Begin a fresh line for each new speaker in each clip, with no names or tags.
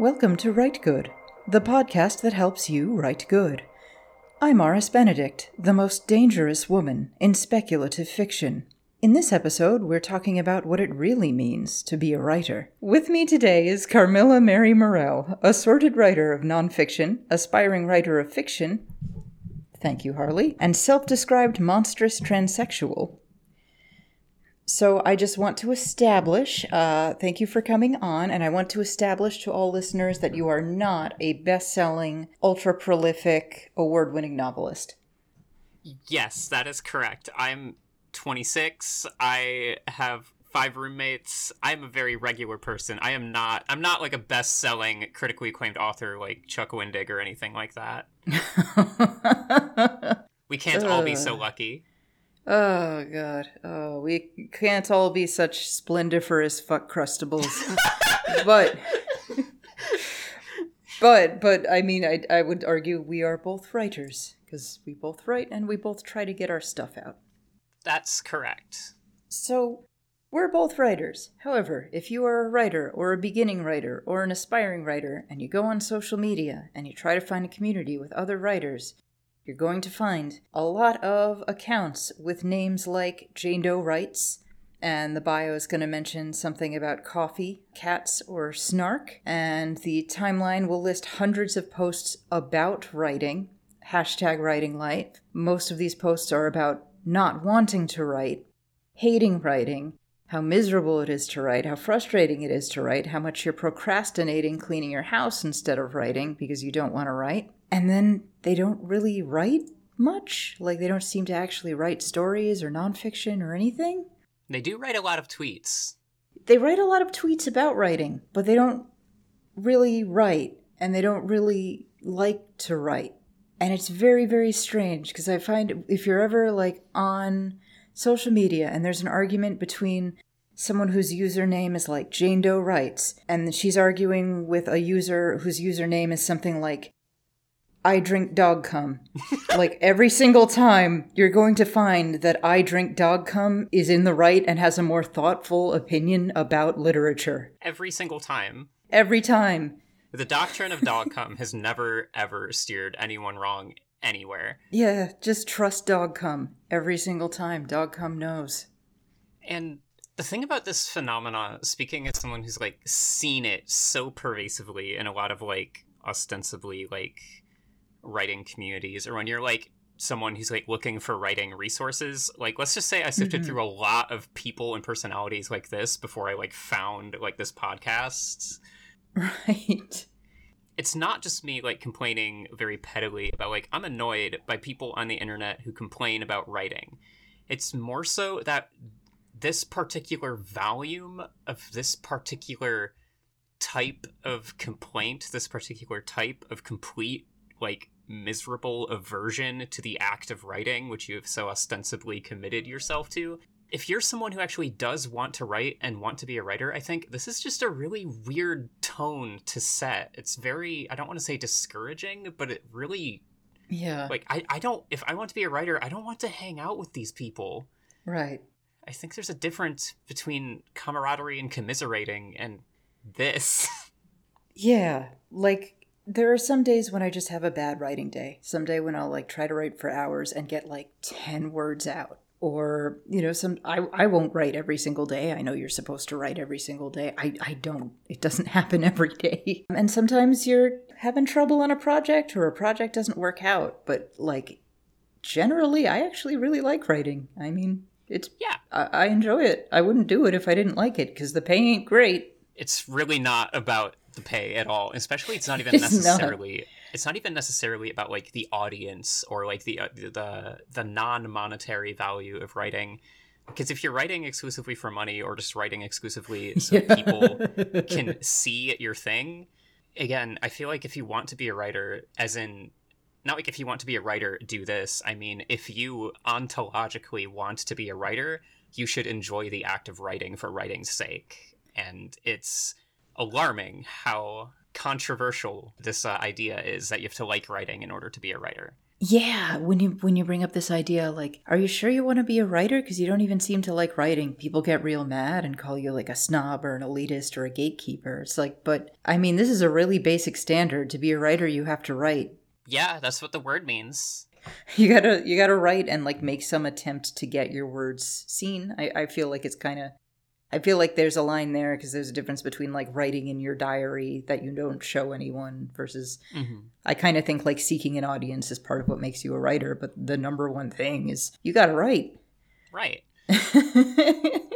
Welcome to Write Good, the podcast that helps you write good. I'm Aris Benedict, the most dangerous woman in speculative fiction. In this episode, we're talking about what it really means to be a writer. With me today is Carmilla Mary Morell, assorted writer of nonfiction, aspiring writer of fiction, thank you, Harley, and self described monstrous transsexual. So I just want to establish, uh, thank you for coming on, and I want to establish to all listeners that you are not a best selling, ultra prolific, award winning novelist.
Yes, that is correct. I'm 26. I have five roommates. I'm a very regular person. I am not I'm not like a best-selling critically acclaimed author like Chuck Wendig or anything like that. we can't all be so lucky.
Oh god. Oh, we can't all be such splendiferous fuck crustables. but but but I mean I I would argue we are both writers because we both write and we both try to get our stuff out.
That's correct.
So we're both writers. However, if you are a writer or a beginning writer or an aspiring writer and you go on social media and you try to find a community with other writers, you're going to find a lot of accounts with names like Jane Doe Writes, and the bio is going to mention something about coffee, cats, or snark, and the timeline will list hundreds of posts about writing, hashtag writing life. Most of these posts are about not wanting to write, hating writing, how miserable it is to write, how frustrating it is to write, how much you're procrastinating cleaning your house instead of writing because you don't want to write. And then they don't really write much. Like, they don't seem to actually write stories or nonfiction or anything.
They do write a lot of tweets.
They write a lot of tweets about writing, but they don't really write and they don't really like to write. And it's very, very strange because I find if you're ever like on social media and there's an argument between someone whose username is like Jane Doe Writes, and she's arguing with a user whose username is something like I drink dog cum. like every single time, you're going to find that I drink dog cum is in the right and has a more thoughtful opinion about literature.
Every single time.
Every time.
The doctrine of dog cum has never, ever steered anyone wrong anywhere.
Yeah, just trust dog cum every single time. Dog cum knows.
And the thing about this phenomenon, speaking as someone who's like seen it so pervasively in a lot of like ostensibly like writing communities, or when you're like someone who's like looking for writing resources like let's just say i sifted mm-hmm. through a lot of people and personalities like this before i like found like this podcast
right
it's not just me like complaining very pettily about like I'm annoyed by people on the internet who complain about writing. It's more so that this particular volume of this particular type of complaint, this particular type of complete like miserable aversion to the act of writing, which you have so ostensibly committed yourself to, if you're someone who actually does want to write and want to be a writer, I think this is just a really weird tone to set. It's very, I don't want to say discouraging, but it really,
yeah.
Like, I, I don't, if I want to be a writer, I don't want to hang out with these people.
Right.
I think there's a difference between camaraderie and commiserating and this.
yeah. Like, there are some days when I just have a bad writing day. Some day when I'll like try to write for hours and get like 10 words out or you know some I, I won't write every single day. I know you're supposed to write every single day. I, I don't. It doesn't happen every day. And sometimes you're having trouble on a project or a project doesn't work out but like generally i actually really like writing. I mean it's
yeah.
I, I enjoy it. I wouldn't do it if i didn't like it because the pay ain't great.
It's really not about the pay at all especially it's not even it's necessarily it's not even necessarily about like the audience or like the uh, the the non-monetary value of writing because if you're writing exclusively for money or just writing exclusively so yeah. people can see your thing again i feel like if you want to be a writer as in not like if you want to be a writer do this i mean if you ontologically want to be a writer you should enjoy the act of writing for writing's sake and it's alarming how controversial this uh, idea is that you have to like writing in order to be a writer.
Yeah, when you when you bring up this idea like are you sure you want to be a writer because you don't even seem to like writing. People get real mad and call you like a snob or an elitist or a gatekeeper. It's like, but I mean, this is a really basic standard to be a writer you have to write.
Yeah, that's what the word means.
You gotta you gotta write and like make some attempt to get your words seen. I, I feel like it's kind of I feel like there's a line there because there's a difference between like writing in your diary that you don't show anyone versus mm-hmm. I kind of think like seeking an audience is part of what makes you a writer, but the number one thing is you got to write.
Right.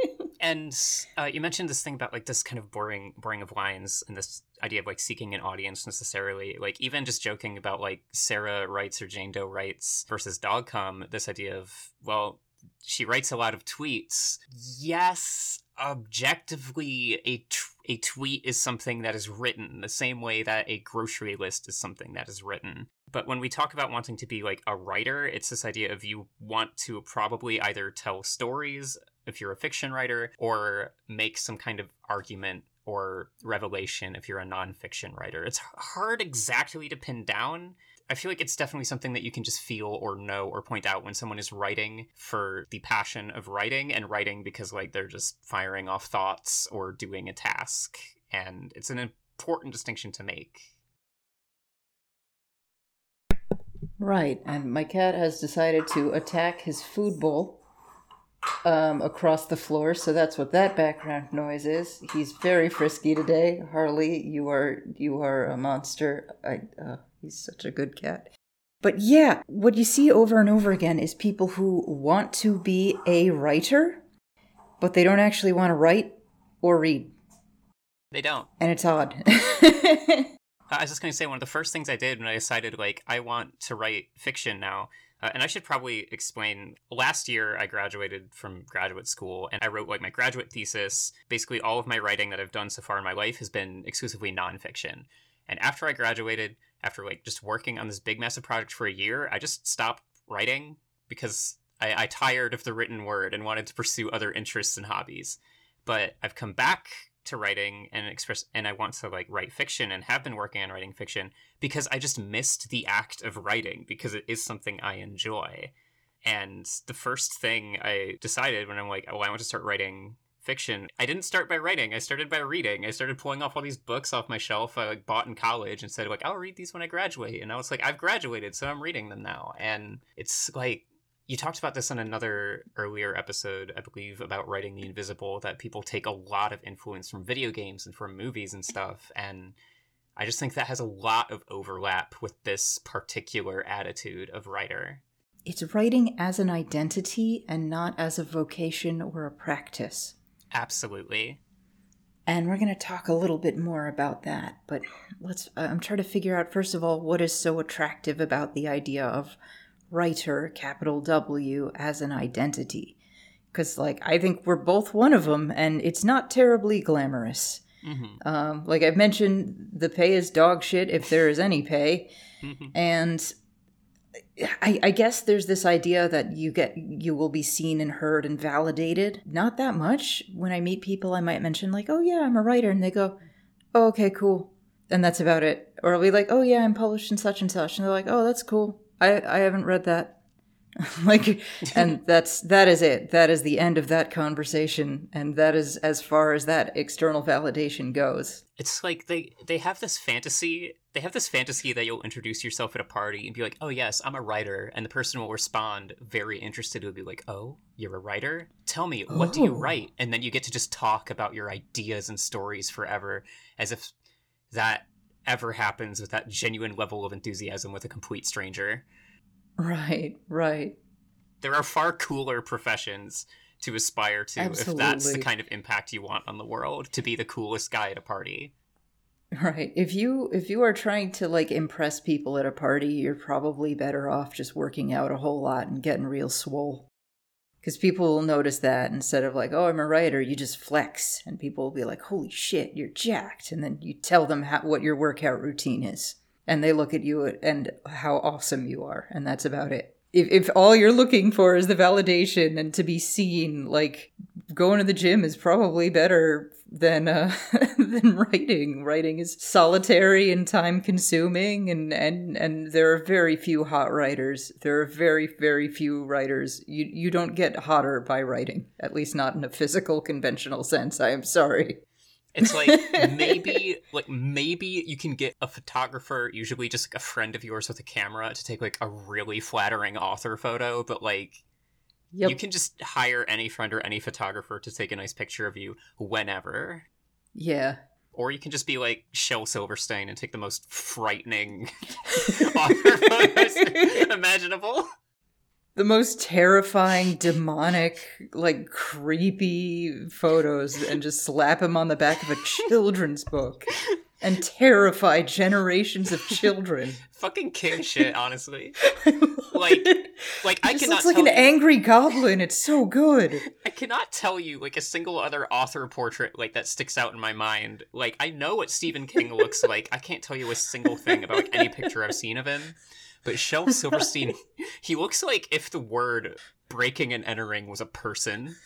and uh, you mentioned this thing about like this kind of boring boring of lines and this idea of like seeking an audience necessarily like even just joking about like sarah writes or jane doe writes versus dog cum this idea of well she writes a lot of tweets yes objectively a t- a tweet is something that is written the same way that a grocery list is something that is written. But when we talk about wanting to be like a writer it's this idea of you want to probably either tell stories if you're a fiction writer or make some kind of argument or revelation if you're a nonfiction writer it's hard exactly to pin down I feel like it's definitely something that you can just feel or know or point out when someone is writing for the passion of writing and writing because like they're just firing off thoughts or doing a task. And it's an important distinction to make.
Right, and my cat has decided to attack his food bowl um, across the floor, so that's what that background noise is. He's very frisky today. Harley, you are you are a monster. I uh, He's such a good cat. But yeah, what you see over and over again is people who want to be a writer, but they don't actually want to write or read.
They don't.
And it's odd.
I was just going to say one of the first things I did when I decided, like, I want to write fiction now. Uh, and I should probably explain. Last year, I graduated from graduate school and I wrote like my graduate thesis. Basically, all of my writing that I've done so far in my life has been exclusively nonfiction. And after I graduated, after like just working on this big massive project for a year, I just stopped writing because I, I tired of the written word and wanted to pursue other interests and hobbies. But I've come back to writing and express and I want to like write fiction and have been working on writing fiction because I just missed the act of writing because it is something I enjoy. And the first thing I decided when I'm like, oh, I want to start writing fiction. I didn't start by writing. I started by reading. I started pulling off all these books off my shelf I like bought in college and said like I'll read these when I graduate. And I was like I've graduated, so I'm reading them now. And it's like you talked about this on another earlier episode, I believe, about writing the invisible that people take a lot of influence from video games and from movies and stuff and I just think that has a lot of overlap with this particular attitude of writer.
It's writing as an identity and not as a vocation or a practice.
Absolutely.
And we're going to talk a little bit more about that. But let's, uh, I'm trying to figure out, first of all, what is so attractive about the idea of writer, capital W, as an identity. Because, like, I think we're both one of them, and it's not terribly glamorous. Mm-hmm. Um, like I've mentioned, the pay is dog shit if there is any pay. Mm-hmm. And I, I, guess there's this idea that you get you will be seen and heard and validated. Not that much. When I meet people, I might mention like, "Oh yeah, I'm a writer," and they go, "Oh okay, cool," and that's about it. Or I'll be like, "Oh yeah, I'm published in such and such," and they're like, "Oh, that's cool. I I haven't read that." like and that's that is it that is the end of that conversation and that is as far as that external validation goes
it's like they they have this fantasy they have this fantasy that you'll introduce yourself at a party and be like oh yes i'm a writer and the person will respond very interested will be like oh you're a writer tell me what oh. do you oh. write and then you get to just talk about your ideas and stories forever as if that ever happens with that genuine level of enthusiasm with a complete stranger
Right, right.
There are far cooler professions to aspire to Absolutely. if that's the kind of impact you want on the world, to be the coolest guy at a party.
Right. If you if you are trying to like impress people at a party, you're probably better off just working out a whole lot and getting real swole. Cuz people will notice that instead of like, "Oh, I'm a writer," you just flex and people will be like, "Holy shit, you're jacked." And then you tell them how, what your workout routine is. And they look at you and how awesome you are, and that's about it. If if all you're looking for is the validation and to be seen, like going to the gym is probably better than uh, than writing. Writing is solitary and time consuming, and and and there are very few hot writers. There are very very few writers. You you don't get hotter by writing, at least not in a physical conventional sense. I am sorry.
It's like maybe like maybe you can get a photographer, usually just like a friend of yours with a camera, to take like a really flattering author photo, but like Yep. You can just hire any friend or any photographer to take a nice picture of you whenever.
Yeah.
Or you can just be like Shel Silverstein and take the most frightening author photos imaginable.
The most terrifying, demonic, like creepy photos and just slap him on the back of a children's book and terrify generations of children.
Fucking king shit, honestly. like, like I cannot.
Looks like an
you,
angry goblin. It's so good.
I cannot tell you like a single other author portrait like that sticks out in my mind. Like I know what Stephen King looks like. I can't tell you a single thing about like any picture I've seen of him. But Shel Silverstein, he looks like if the word breaking and entering was a person.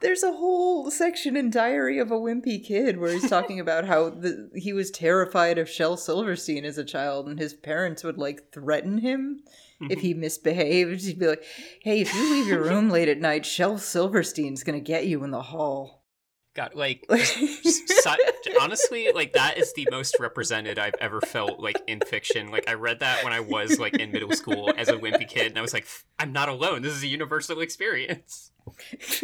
There's a whole section in Diary of a Wimpy Kid where he's talking about how the, he was terrified of Shel Silverstein as a child, and his parents would like threaten him if mm-hmm. he misbehaved. He'd be like, "Hey, if you leave your room late at night, Shel Silverstein's gonna get you in the hall."
God, like honestly, like that is the most represented I've ever felt like in fiction. Like I read that when I was like in middle school as a wimpy kid, and I was like, I'm not alone. This is a universal experience.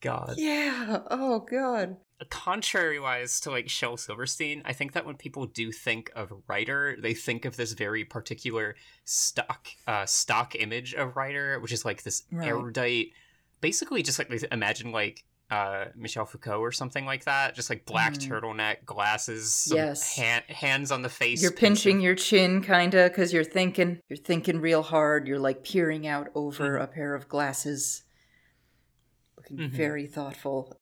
God.
Yeah. Oh God.
Contrary wise to like Shel Silverstein, I think that when people do think of writer, they think of this very particular stock uh, stock image of writer, which is like this right. erudite, basically just like they imagine like uh, Michel Foucault or something like that. Just like black mm. turtleneck, glasses, yes, hand, hands on the face.
You're pinching your chin, kinda, because you're thinking. You're thinking real hard. You're like peering out over mm. a pair of glasses, mm-hmm. very thoughtful.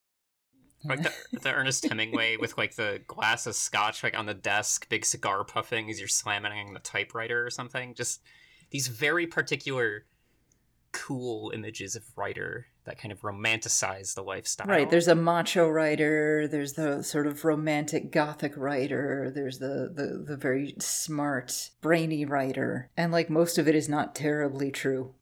Like the, the Ernest Hemingway with like the glass of scotch like on the desk, big cigar puffing as you're slamming the typewriter or something. Just these very particular cool images of writer that kind of romanticize the lifestyle.
Right. There's a macho writer. There's the sort of romantic gothic writer. There's the, the, the very smart, brainy writer. And like most of it is not terribly true.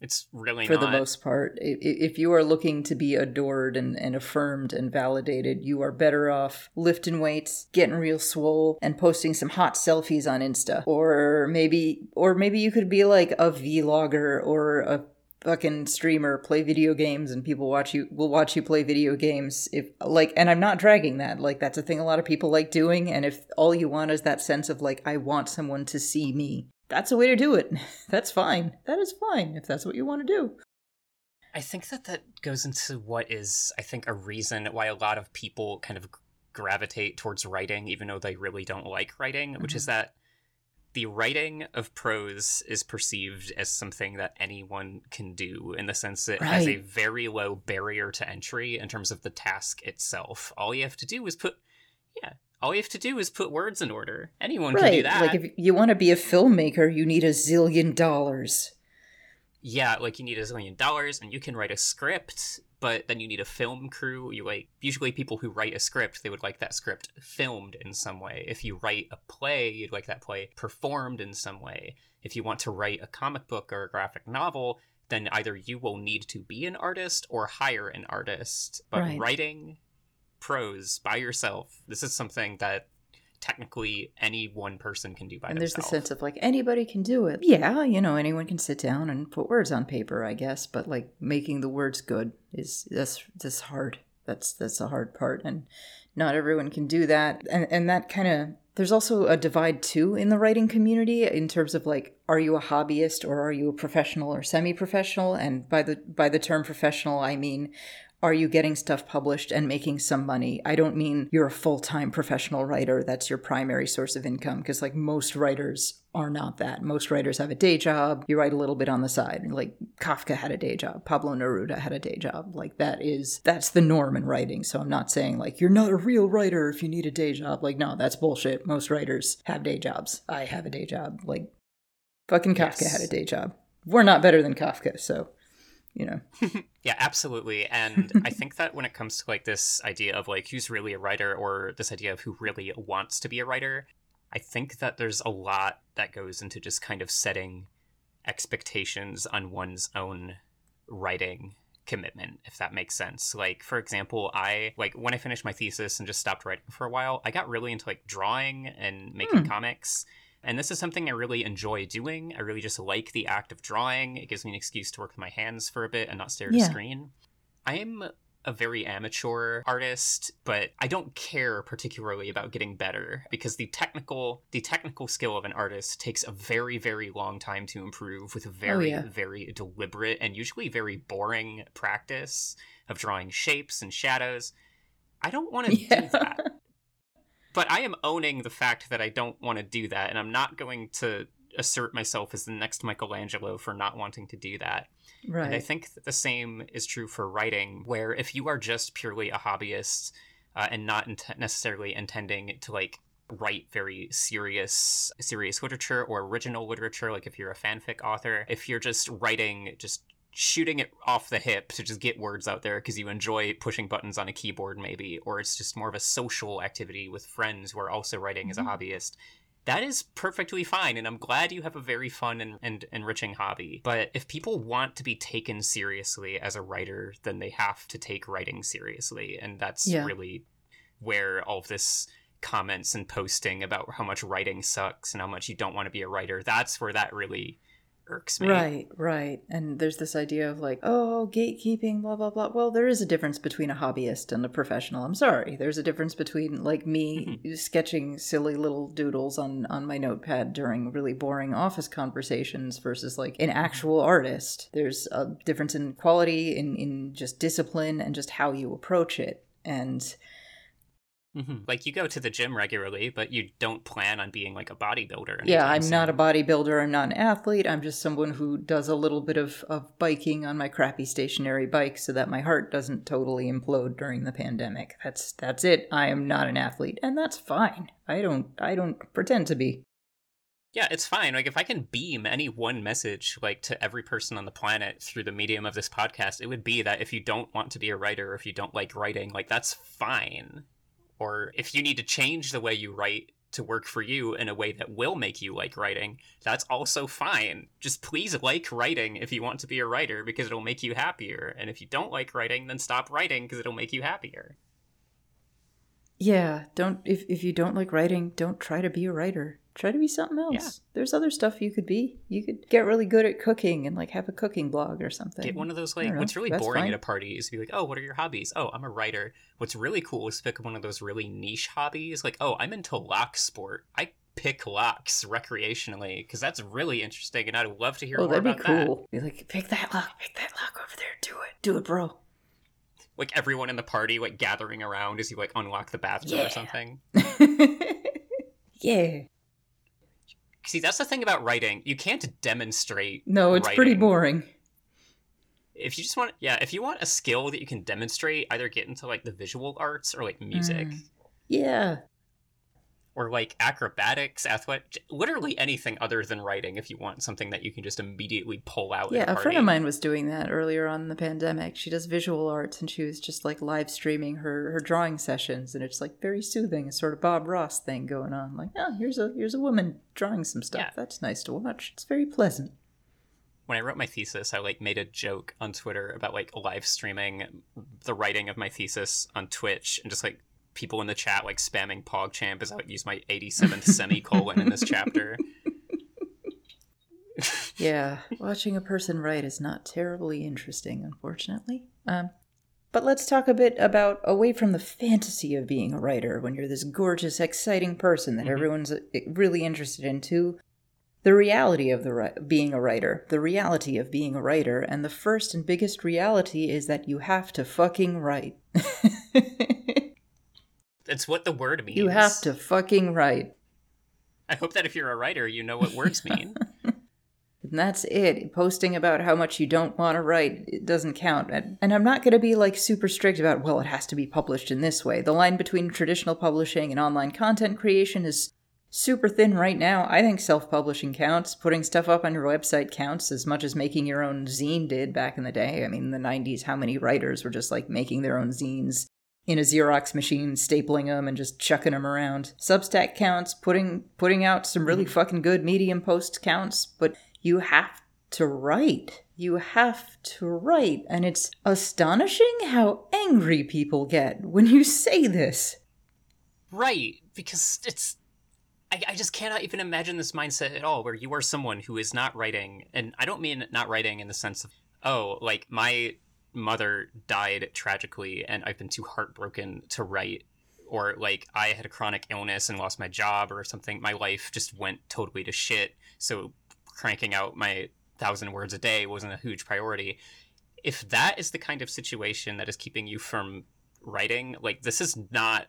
It's really
for
not.
the most part. If you are looking to be adored and, and affirmed and validated, you are better off lifting weights, getting real swole, and posting some hot selfies on Insta. Or maybe, or maybe you could be like a vlogger or a fucking streamer play video games and people watch you will watch you play video games if like and i'm not dragging that like that's a thing a lot of people like doing and if all you want is that sense of like i want someone to see me that's a way to do it that's fine that is fine if that's what you want to do
i think that that goes into what is i think a reason why a lot of people kind of gravitate towards writing even though they really don't like writing mm-hmm. which is that the writing of prose is perceived as something that anyone can do in the sense that it has a very low barrier to entry in terms of the task itself. All you have to do is put, yeah, all you have to do is put words in order. Anyone right. can do that.
Like if you want to be a filmmaker, you need a zillion dollars.
Yeah, like you need a zillion dollars and you can write a script but then you need a film crew. You like usually people who write a script, they would like that script filmed in some way. If you write a play, you'd like that play performed in some way. If you want to write a comic book or a graphic novel, then either you will need to be an artist or hire an artist. But right. writing prose by yourself, this is something that technically any one person can do by
and
themselves.
there's the sense of like anybody can do it yeah you know anyone can sit down and put words on paper i guess but like making the words good is that's that's hard That's that's the hard part, and not everyone can do that. And and that kind of there's also a divide too in the writing community in terms of like are you a hobbyist or are you a professional or semi-professional and by the by the term professional i mean are you getting stuff published and making some money? I don't mean you're a full time professional writer, that's your primary source of income, because like most writers are not that. Most writers have a day job, you write a little bit on the side. Like Kafka had a day job, Pablo Neruda had a day job. Like that is, that's the norm in writing. So I'm not saying like you're not a real writer if you need a day job. Like, no, that's bullshit. Most writers have day jobs. I have a day job. Like, fucking Kafka yes. had a day job. We're not better than Kafka, so you know.
yeah, absolutely. And I think that when it comes to like this idea of like who's really a writer or this idea of who really wants to be a writer, I think that there's a lot that goes into just kind of setting expectations on one's own writing commitment if that makes sense like for example i like when i finished my thesis and just stopped writing for a while i got really into like drawing and making hmm. comics and this is something I really enjoy doing. I really just like the act of drawing. It gives me an excuse to work with my hands for a bit and not stare at yeah. a screen. I am a very amateur artist, but I don't care particularly about getting better because the technical the technical skill of an artist takes a very very long time to improve with a oh, very oh, yeah. very deliberate and usually very boring practice of drawing shapes and shadows. I don't want to yeah. do that but I am owning the fact that I don't want to do that, and I'm not going to assert myself as the next Michelangelo for not wanting to do that. Right. And I think the same is true for writing, where if you are just purely a hobbyist uh, and not int- necessarily intending to like write very serious serious literature or original literature like if you're a fanfic author if you're just writing just shooting it off the hip to just get words out there because you enjoy pushing buttons on a keyboard maybe or it's just more of a social activity with friends who are also writing mm-hmm. as a mm-hmm. hobbyist that is perfectly fine and i'm glad you have a very fun and, and enriching hobby but if people want to be taken seriously as a writer then they have to take writing seriously and that's yeah. really where all of this comments and posting about how much writing sucks and how much you don't want to be a writer that's where that really irks me.
Right, right. And there's this idea of like, oh, gatekeeping, blah, blah, blah. Well, there is a difference between a hobbyist and a professional. I'm sorry. There's a difference between like me mm-hmm. sketching silly little doodles on, on my notepad during really boring office conversations versus like an actual artist. There's a difference in quality, in, in just discipline, and just how you approach it. And
Mm-hmm. Like you go to the gym regularly, but you don't plan on being like a bodybuilder.
Yeah, I'm soon. not a bodybuilder. I'm not an athlete. I'm just someone who does a little bit of, of biking on my crappy stationary bike so that my heart doesn't totally implode during the pandemic. That's that's it. I am not an athlete, and that's fine. I don't I don't pretend to be.
Yeah, it's fine. Like if I can beam any one message like to every person on the planet through the medium of this podcast, it would be that if you don't want to be a writer or if you don't like writing, like that's fine or if you need to change the way you write to work for you in a way that will make you like writing, that's also fine. Just please like writing if you want to be a writer because it'll make you happier. And if you don't like writing, then stop writing because it'll make you happier.
Yeah, don't if if you don't like writing, don't try to be a writer. Try to be something else. Yeah. There's other stuff you could be. You could get really good at cooking and like have a cooking blog or something.
Get one of those like what's really That's boring fine. at a party is to be like, oh, what are your hobbies? Oh, I'm a writer. What's really cool is to pick one of those really niche hobbies. Like, oh, I'm into lock sport. I pick locks recreationally because that's really interesting, and I'd love to hear oh, more
that'd
about be cool.
that. Be like, pick that lock, pick that lock over there. Do it, do it, bro.
Like everyone in the party, like gathering around as you like unlock the bathroom yeah. or something.
yeah.
See, that's the thing about writing. You can't demonstrate.
No, it's
writing.
pretty boring.
If you just want, yeah, if you want a skill that you can demonstrate, either get into like the visual arts or like music. Mm.
Yeah,
or like acrobatics, athletic, literally anything other than writing if you want something that you can just immediately pull out.
Yeah, a, a friend of mine was doing that earlier on in the pandemic. She does visual arts and she was just like live streaming her her drawing sessions and it's like very soothing, a sort of Bob Ross thing going on. Like, oh, here's a here's a woman drawing some stuff. Yeah. That's nice to watch. It's very pleasant
when I wrote my thesis, I like made a joke on Twitter about like live streaming the writing of my thesis on Twitch and just like people in the chat like spamming PogChamp as I would use my 87th semicolon in this chapter.
yeah, watching a person write is not terribly interesting, unfortunately. Um, But let's talk a bit about away from the fantasy of being a writer when you're this gorgeous, exciting person that
Mhm.
everyone's uh, really interested in, to the reality of the ri- being a writer, the reality of being a writer, and the first and biggest reality is that you have to fucking write.
It's what the word means.
you have to fucking write.
I hope that if you're a writer, you know what words mean.
And that's it. Posting about how much you don't want to write, it doesn't count. And, and I'm not going to be like super strict about, well, it has to be published in this way. The line between traditional publishing and online content creation is super thin right now. I think self publishing counts. Putting stuff up on your website counts as much as making your own zine did back in the day. I mean, in the 90s, how many writers were just like making their own zines? In a Xerox machine, stapling them and just chucking them around. Substack counts, putting putting out some really mm-hmm. fucking good medium post counts, but you have to write. You have to write, and it's astonishing how angry people get when you say this.
right, because it's. I, I just cannot even imagine this mindset at all, where you are someone who is not writing, and I don't mean not writing in the sense of, oh, like my mother died tragically and I've been too heartbroken to write, or like I had a chronic illness and lost my job or something. My life just went totally to shit, so cranking out my thousand words a day wasn't a huge priority. If that is the kind of situation that is keeping you from writing, like this is not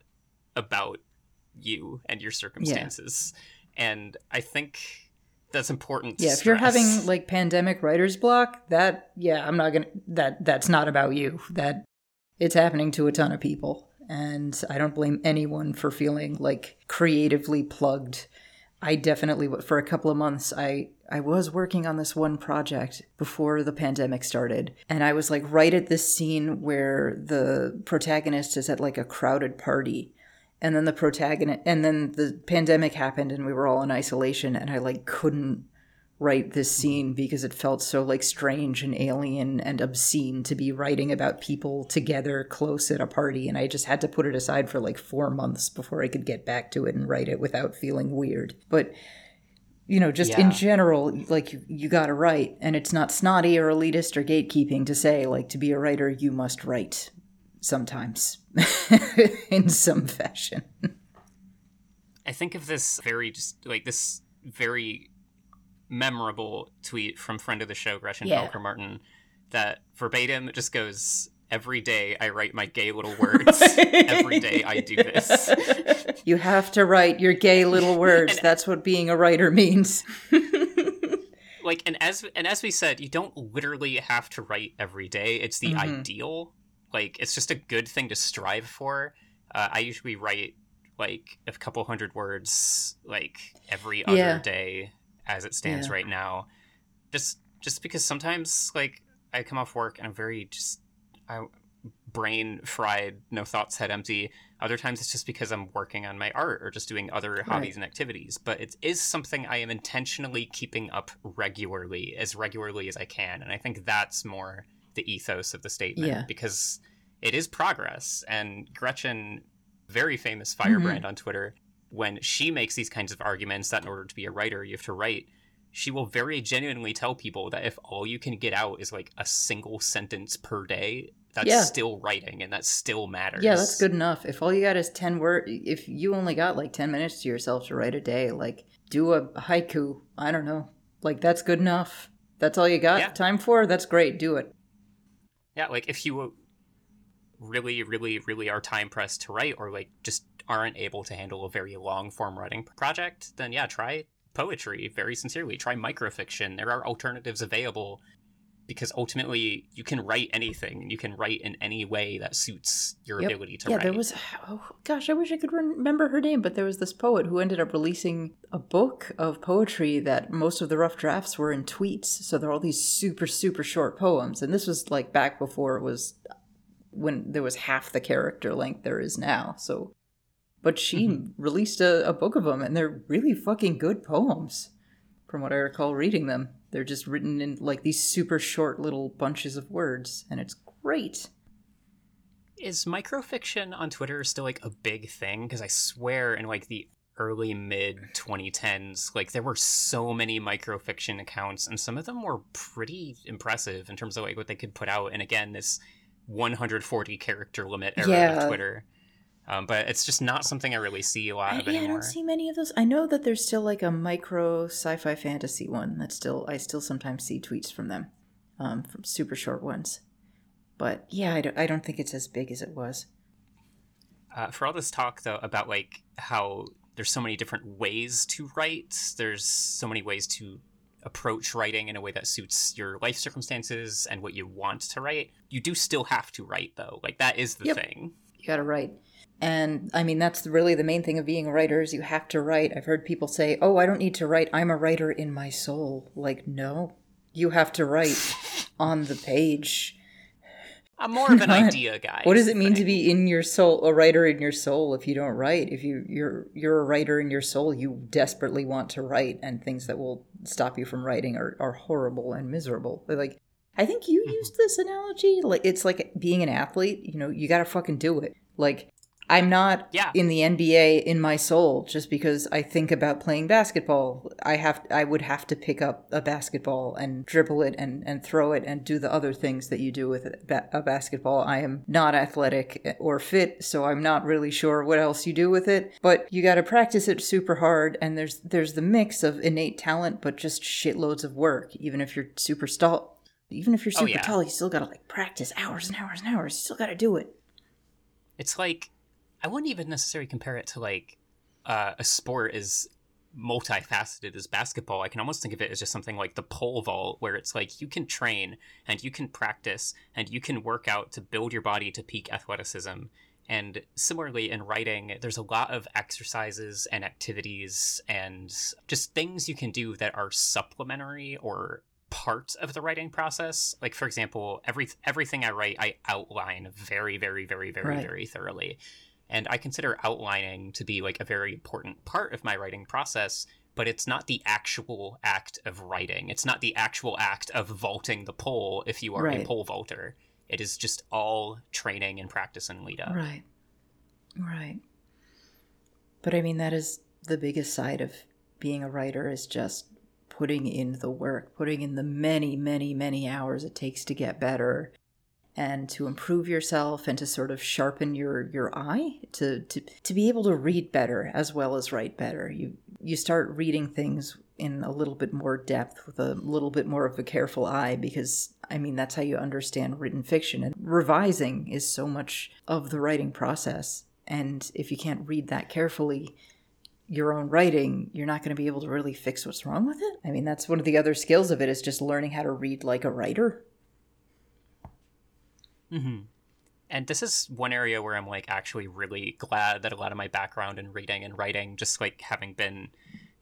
about you and your circumstances. And I think that's important.
Yeah, if you're having like pandemic writer's block, that yeah, I'm not gonna that that's not about you. That it's happening to a ton of people. And I don't blame anyone for feeling like creatively plugged. I definitely for a couple of months I I was working on this one project before the pandemic started and I was like right at this scene where the protagonist is at like a crowded party and then the protagonist and then the pandemic happened and we were all in isolation and i like couldn't write this scene because it felt so like strange and alien and obscene to be writing about people together close at a party and i just had to put it aside for like four months before i could get back to it and write it without feeling weird. But you know just in general like you, you gotta write and it's not snotty or elitist or gatekeeping to say like to be a writer you must write sometimes in some fashion.
I think of this very just like this very memorable tweet from friend of the show Gretchen
Yeah.
Felker Martin that verbatim just goes every day I write my gay little words. Every day I do this.
You have to write your gay little words.
And-
that's what being a writer means.
Like and as and as we said you don't literally have to write every day. It's the
Mhm.
ideal like it's just a good thing to strive for. Uh, I usually write like a couple hundred words like every other
Yeah.
day as it stands
Yeah.
right now. Just just because sometimes like i come off work and i'm very just I, brain fried no thoughts head empty. Other times it's just because i'm working on my art or just doing other hobbies and activities. But it is something i am intentionally keeping up regularly as regularly as i can. And i think that's more the ethos of the statement
Yeah.
because it is progress. And gretchen very famous firebrand mm-hmm. on twitter when she makes these kinds of arguments that in order to be a writer you have to write she will very genuinely tell people that if all you can get out is like a single sentence per day that's
Yeah.
still writing and that still matters.
Yeah that's good enough. If all you got is 10 word if you only got like 10 minutes to yourself to write a day like do a haiku. I don't know. Like that's good enough. That's all you got
Yeah.
time for? That's great. Do it
yeah like if you really really really are time pressed to write or like just aren't able to handle a very long form writing project then yeah try poetry very sincerely. Try microfiction. There are alternatives available because ultimately you can write anything and you can write in any way that suits your
Yep.
ability to
yeah
write.
there was oh gosh i wish i could remember her name but there was this poet who ended up releasing a book of poetry that most of the rough drafts were in tweets. So there are all these super super short poems. And this was like back before it was when there was half the character length there is now. So but she
Mhm.
released a, a book of them and they're really fucking good poems from what i recall reading them they're just written in like these super short little bunches of words and it's great
is microfiction on Twitter still like a big thing? Because I swear in like the early mid 2010s, like there were so many microfiction accounts, and some of them were pretty impressive in terms of like what they could put out. And again, this 140 character limit era
Yeah.
of Twitter. Um, but it's just not something I really see a lot
I,
of
yeah, I don't see many of those. I know that there's still like a micro sci-fi fantasy one that still I still sometimes see tweets from them, um, from super short ones. But yeah, I don't, I don't think it's as big as it was.
Uh, for all this talk though about like how there's so many different ways to write, there's so many ways to approach writing in a way that suits your life circumstances and what you want to write. You do still have to write though. Like that is the
Yep.
thing.
You got to write. And I mean, that's really the main thing of being a writer is you have to write. I've heard people say, "Oh, I don't need to write. I'm a writer in my soul." Like, no, you have to write on the page.
I'm more of an idea guy.
What does it mean to be in your soul, a writer in your soul? If you don't write, if you you're you're a writer in your soul, you desperately want to write, and things that will stop you from writing are are horrible and miserable. They're like, I think you
Mhm.
used this analogy. Like it's like being an athlete. You know, you got to fucking do it. Like I'm not
Yeah.
in the NBA in my soul just because I think about playing basketball. I have I would have to pick up a basketball and dribble it and, and throw it and do the other things that you do with a, basketball. I am not athletic or fit, so I'm not really sure what else you do with it. But you got to practice it super hard, and there's there's the mix of innate talent, but just shitloads of work. Even if you're super tall, even if you're
Oh,
super
yeah.
tall, you still got to like practice hours and hours and hours. You still got to do it.
It's like I wouldn't even necessarily compare it to like uh, a sport as multifaceted as basketball. I can almost think of it as just something like the pole vault, where it's like you can train and you can practice and you can work out to build your body to peak athleticism. And similarly, in writing, there's a lot of exercises and activities and just things you can do that are supplementary or part of the writing process. Like, for example, every everything I write, I outline very, very, very, very,
Right.
very thoroughly. And I consider outlining to be like a very important part of my writing process, but it's not the actual act of writing. It's not the actual act of vaulting the pole if you are a
Right.
pole vaulter. It is just all training and practice and lead up.
Right. Right. But I mean, that is the biggest side of being a writer is just putting in the work, putting in the many, many, many hours it takes to get better and to improve yourself and to sort of sharpen your your eye to to to be able to read better as well as write better. You you start reading things in a little bit more depth with a little bit more of a careful eye because I mean that's how you understand written fiction and revising is so much of the writing process and if you can't read that carefully your own writing you're not going to be able to really fix what's wrong with it. I mean that's one of the other skills of it is just learning how to read like a writer.
Hmm And this is one area where I'm like actually really glad that a lot of my background in reading and writing, just like having been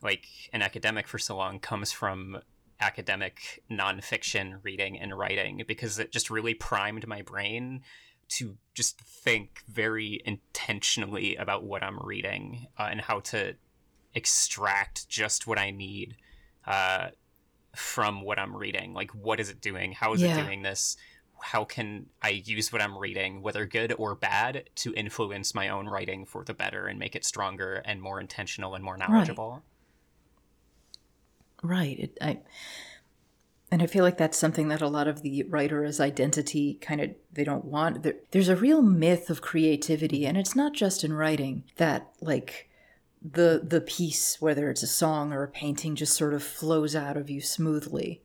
like an academic for so long, comes from academic nonfiction reading and writing because it just really primed my brain to just think very intentionally about what I'm reading uh, and how to extract just what I need uh, from what I'm reading. Like, what is it doing? How is
Yeah.
it doing this? How can I use what I'm reading, whether good or bad, to influence my own writing for the better and make it stronger and more intentional and more knowledgeable?
Right. It, I, and I feel like that's something that a lot of the writer writer's identity kind of they don't want. There, there's a real myth of creativity, and it's not just in writing that like the the piece, whether it's a song or a painting, just sort of flows out of you smoothly.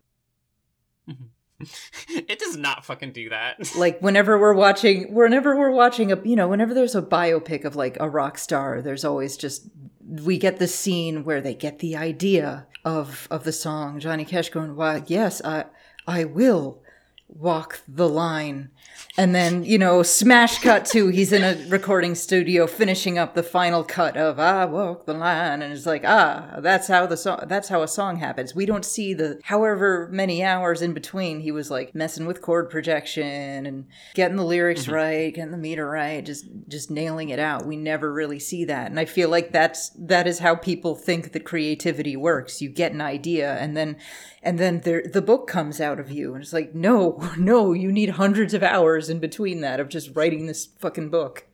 Mm-hmm.
it does not fucking do that.
Like whenever we're watching, whenever we're watching a, you know, whenever there's a biopic of like a rock star, there's always just we get the scene where they get the idea of of the song. Johnny Cash going, "Why, yes, I I will walk the line," and then you know, smash cut to he's in a recording studio finishing up the final cut of "I walk the line," and it's like, ah, that's how the song, that's how a song happens. We don't see the however many hours in between he was like messing with chord progression and getting the lyrics right, getting the meter right, just just nailing it out. We never really see that, and I feel like that's that is how people think that creativity works. You get an idea, and then and then there the book comes out of you, and it's like, no, no, you need hundreds of hours in between that of just writing this fucking book.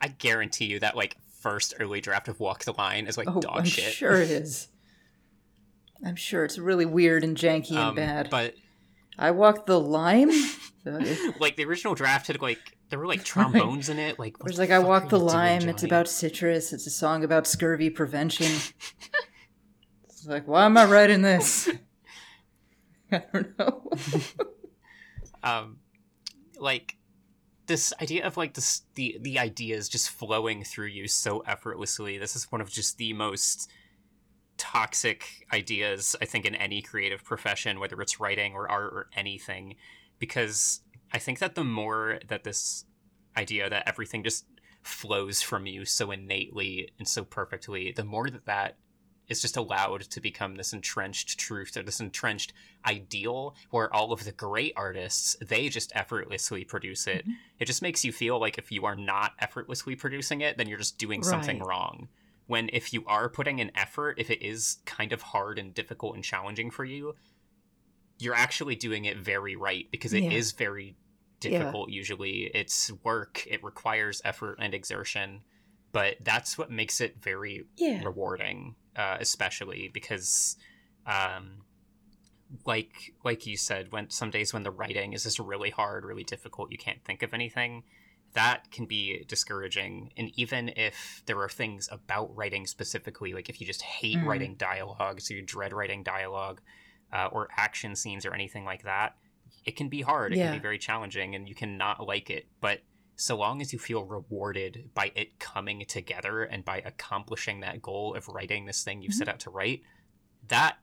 I guarantee you that like first early draft of Walk the Line is like
Oh,
dog
I'm
shit.
sure it is. I'm sure it's really weird and janky and
Um,
bad.
But
I walked the line.
like the original draft had like there were like trombones in it. Like
there's like I walk the lime. Doing, it's about citrus. It's a song about scurvy prevention. it's like why am I writing this? I don't know.
Um, like this idea of like this the the ideas just flowing through you so effortlessly. This is one of just the most toxic ideas I think in any creative profession, whether it's writing or art or anything, because I think that the more that this idea that everything just flows from you so innately and so perfectly, the more that that is just allowed to become this entrenched truth or this entrenched ideal where all of the great artists they just effortlessly produce it mm-hmm. it just makes you feel like if you are not effortlessly producing it then you're just doing right. something wrong when if you are putting an effort if it is kind of hard and difficult and challenging for you you're actually doing it very right because it yeah. is very difficult yeah. usually it's work it requires effort and exertion but that's what makes it very yeah. rewarding uh, especially because um, like like you said when some days when the writing is just really hard really difficult you can't think of anything that can be discouraging. And even if there are things about writing specifically, like if you just hate mm. writing dialogue, so you dread writing dialogue uh, or action scenes or anything like that, it can be hard. It yeah. can be very challenging and you cannot like it. But so long as you feel rewarded by it coming together and by accomplishing that goal of writing this thing you mm-hmm. set out to write, that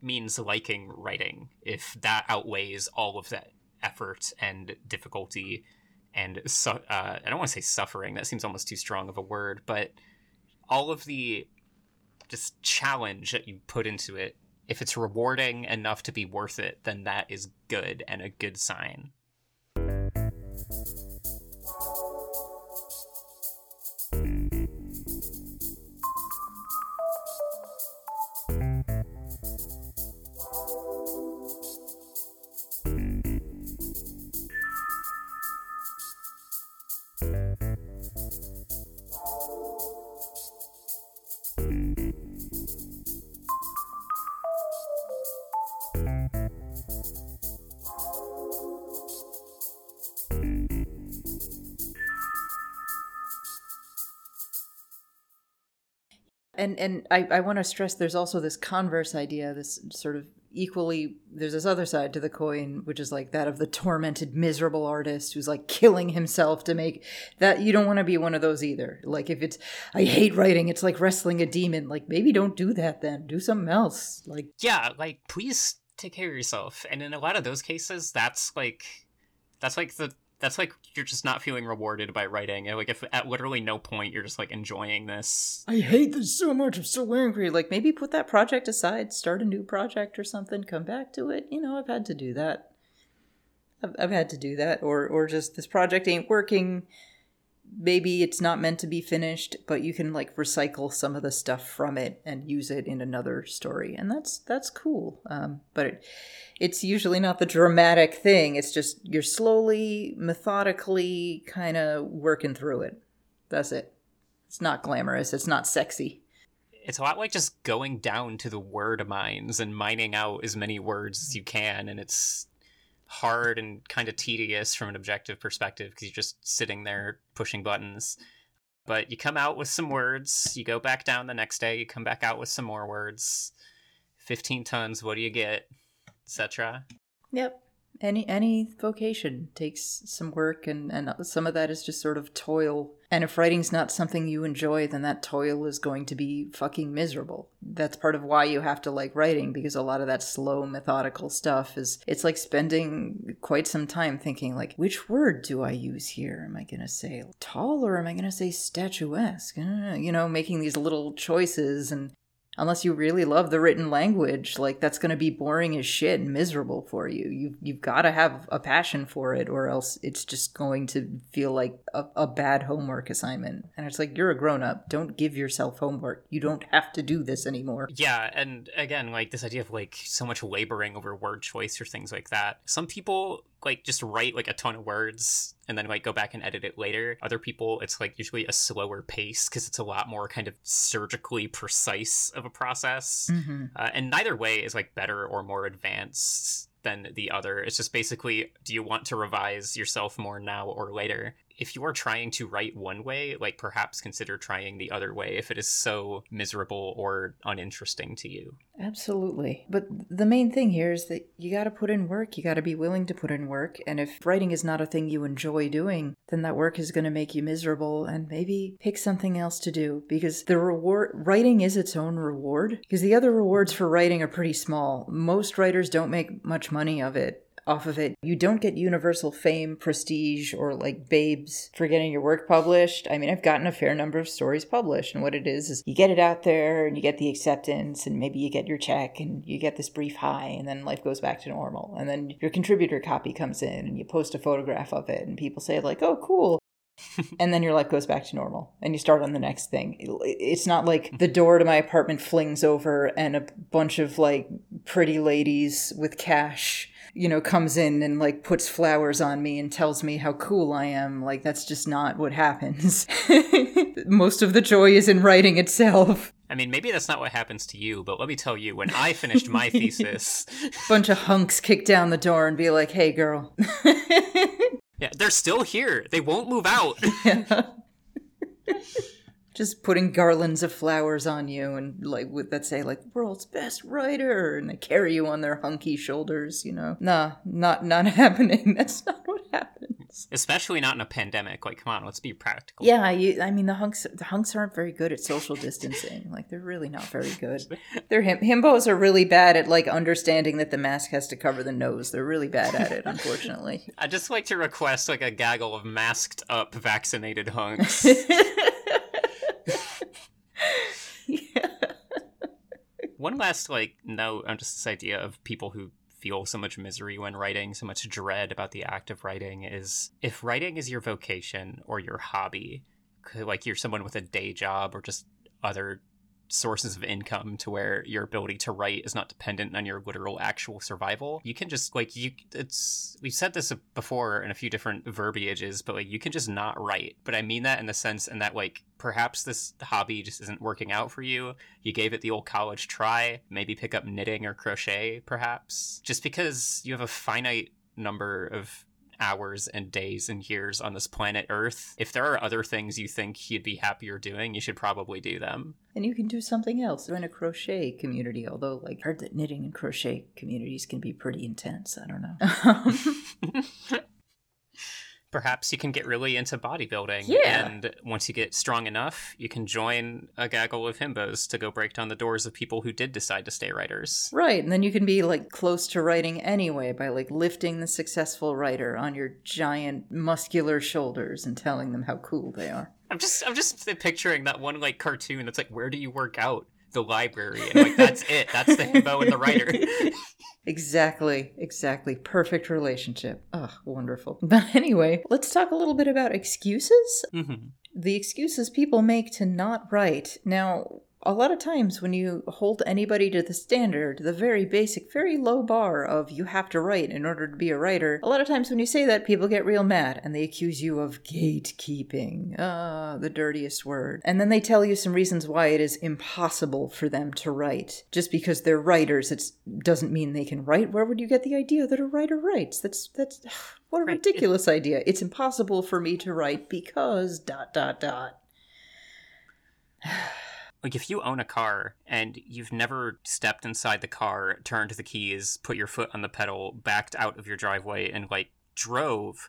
means liking writing if that outweighs all of that effort and difficulty and su- uh, I don't want to say suffering. That seems almost too strong of a word, but all of the just challenge that you put into it, if it's rewarding enough to be worth it, then that is good and a good sign.
And and I, I want to stress there's also this converse idea, this sort of equally there's this other side to the coin, which is like that of the tormented, miserable artist who's like killing himself to make that you don't want to be one of those either. Like if it's I hate writing, it's like wrestling a demon. Like maybe don't do that then. Do something else. Like
Yeah, like please take care of yourself. And in a lot of those cases, that's like that's like the that's like you're just not feeling rewarded by writing. Like if at literally no point you're just like enjoying this.
I hate this so much. I'm so angry. Like maybe put that project aside, start a new project or something, come back to it. You know, I've had to do that. I've, I've had to do that, or or just this project ain't working maybe it's not meant to be finished but you can like recycle some of the stuff from it and use it in another story and that's that's cool. Um, but it, it's usually not the dramatic thing. It's just you're slowly methodically kind of working through it. That's it. It's not glamorous. It's not sexy.
It's a lot like just going down to the word mines and mining out as many words as you can and it's hard and kind of tedious from an objective perspective because you're just sitting there pushing buttons. But you come out with some words, you go back down the next day, you come back out with some more words. 15 tons, what do you get? Etc.
Yep any any vocation takes some work and and some of that is just sort of toil and if writing's not something you enjoy then that toil is going to be fucking miserable. That's part of why you have to like writing because a lot of that slow methodical stuff is it's like spending quite some time thinking like which word do i use here? Am i going to say tall or am i going to say statuesque? Uh, you know making these little choices and unless you really love the written language like that's going to be boring as shit and miserable for you. You you've got to have a passion for it or else it's just going to feel like a, a bad homework assignment. And it's like you're a grown up don't give yourself homework. You don't have to do this anymore.
Yeah and again like this idea of like so much laboring over word choice or things like that. Some people like just write like a ton of words and then like go back and edit it later. Other people, it's like usually a slower pace because it's a lot more kind of surgically precise of a process. Mm-hmm. Uh, and neither way is like better or more advanced. than the other. It's just basically do you want to revise yourself more now or later? If you are trying to write one way, like perhaps consider trying the other way if it is so miserable or uninteresting to you.
Absolutely. But the main thing here is that you got to put in work. You got to be willing to put in work. And if writing is not a thing you enjoy doing, then that work is going to make you miserable and maybe pick something else to do because the reward writing is its own reward because the other rewards for writing are pretty small. Most writers don't make much money of it off of it. You don't get universal fame, prestige, or like babes for getting your work published. I mean, I've gotten a fair number of stories published, and what it is is you get it out there and you get the acceptance, and maybe you get your check and you get this brief high, and then life goes back to normal. And then your contributor copy comes in and you post a photograph of it, and people say, like, oh, cool. and then your life goes back to normal and you start on the next thing. It's not like the door to my apartment flings over and a bunch of like pretty ladies with cash you know, comes in and like puts flowers on me and tells me how cool I am. Like, that's just not what happens. Most of the joy is in writing itself.
I mean, maybe that's not what happens to you, but let me tell you, when I finished my thesis,
bunch of hunks kick down the door and be like, "Hey, girl."
yeah, they're still here. They won't move out. yeah
just putting garlands of flowers on you and like with that say like world's best writer and they carry you on their hunky shoulders you know? Nah not not happening. That's not what happens.
Especially not in a pandemic. Like come on let's be practical.
Yeah you, i mean the hunks the hunks aren't very good at social distancing. Like they're really not very good. Their him, himbos are really bad at like understanding that the mask has to cover the nose. They're really bad at it unfortunately.
I just like to request like a gaggle of masked up vaccinated hunks yeah. One last like note on just this idea of people who feel so much misery when writing, so much dread about the act of writing is if writing is your vocation or your hobby, like you're someone with a day job or just other sources of income to where your ability to write is not dependent on your literal actual survival. You can just like you it's we've said this before in a few different verbiages, but like you can just not write. But I mean that in the sense in that like perhaps this hobby just isn't working out for you. You gave it the old college try, maybe pick up knitting or crochet perhaps. Just because you have a finite number of hours and days and years on this planet Earth. If there are other things you think you'd be happier doing, you should probably do them.
And you can do something else. Join a crochet community, although like I heard that knitting and crochet communities can be pretty intense. I don't
know. perhaps you can get really into bodybuilding.
Yeah.
And once you get strong enough, you can join a gaggle of himbos to go break down the doors of people who did decide to stay writers.
Right. And then you can be like close to writing anyway by like lifting the successful writer on your giant muscular shoulders and telling them how cool they are.
I'm just I'm just picturing that one like cartoon that's like where do you work out? The library and like that's it. That's the himbo and the writer.
Exactly, exactly. Perfect relationship. Ugh, wonderful. But anyway, let's talk a little bit about excuses. Mm-hmm. The excuses people make to not write. Now, a lot of times when you hold anybody to the standard, the very basic, very low bar of you have to write in order to be a writer, a lot of times when you say that, people get real mad and they accuse you of gatekeeping. Ah, the dirtiest word. And then they tell you some reasons why it is impossible for them to write. Just because they're writers, it doesn't mean they can write. Where would you get the idea that a writer writes? That's, that's, what a ridiculous idea. It's impossible for me to write because dot, dot, dot
like if you own a car and you've never stepped inside the car, turned the keys, put your foot on the pedal, backed out of your driveway and like drove,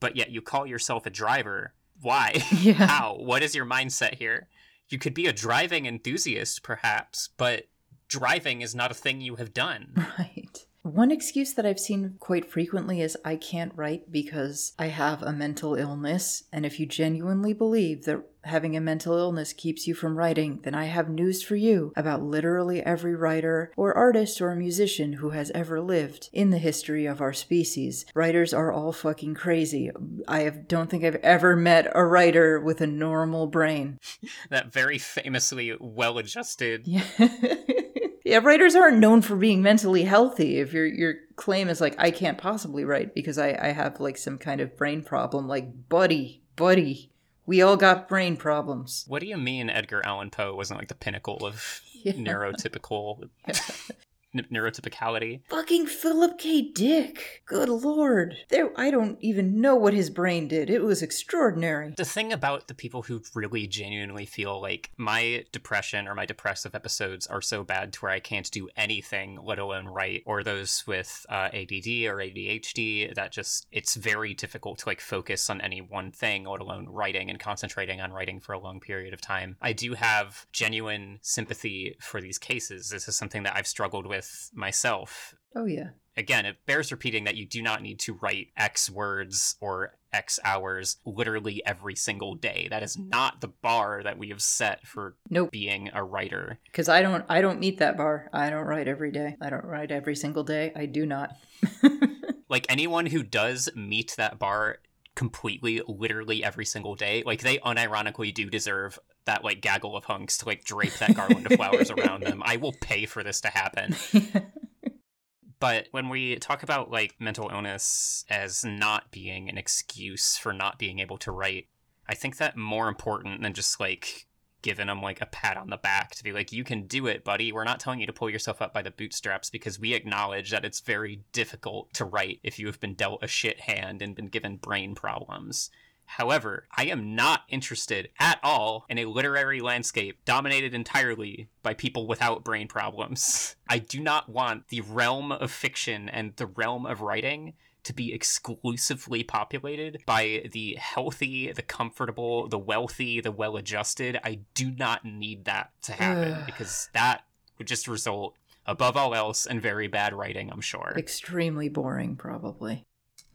but yet you call yourself a driver, why? Yeah. How? What is your mindset here? You could be a driving enthusiast perhaps, but driving is not a thing you have done.
Right. One excuse that I've seen quite frequently is I can't write because I have a mental illness. And if you genuinely believe that having a mental illness keeps you from writing, then I have news for you about literally every writer or artist or musician who has ever lived in the history of our species. Writers are all fucking crazy. I have, don't think I've ever met a writer with a normal brain.
that very famously well adjusted.
Yeah. Yeah, writers aren't known for being mentally healthy. If your your claim is like, I can't possibly write because I, I have like some kind of brain problem, like, buddy, buddy, we all got brain problems.
What do you mean Edgar Allan Poe wasn't like the pinnacle of yeah. neurotypical? neurotypicality.
Fucking Philip K. Dick. Good lord. There I don't even know what his brain did. It was extraordinary.
The thing about the people who really genuinely feel like my depression or my depressive episodes are so bad to where I can't do anything, let alone write, or those with uh, ADD or ADHD, that just it's very difficult to like focus on any one thing, let alone writing and concentrating on writing for a long period of time. I do have genuine sympathy for these cases. This is something that I've struggled with myself.
Oh yeah.
Again, it bears repeating that you do not need to write X words or X hours literally every single day. That is not the bar that we have set for
Nope.
being a writer.
Cuz I don't I don't meet that bar. I don't write every day. I don't write every single day. I do not.
Like anyone who does meet that bar completely, literally every single day, like they unironically do deserve that like gaggle of hunks to like drape that garland of flowers around them. I will pay for this to happen. But when we talk about like mental illness as not being an excuse for not being able to write, I think that more important than just like giving them like a pat on the back to be like, you can do it, buddy. We're not telling you to pull yourself up by the bootstraps because we acknowledge that it's very difficult to write if you have been dealt a shit hand and been given brain problems. However, I am not interested at all in a literary landscape dominated entirely by people without brain problems. I do not want the realm of fiction and the realm of writing to be exclusively populated by the healthy, the comfortable, the wealthy, the well adjusted. I do not need that to happen because that would just result, above all else, in very bad writing, I'm sure.
Extremely boring probably.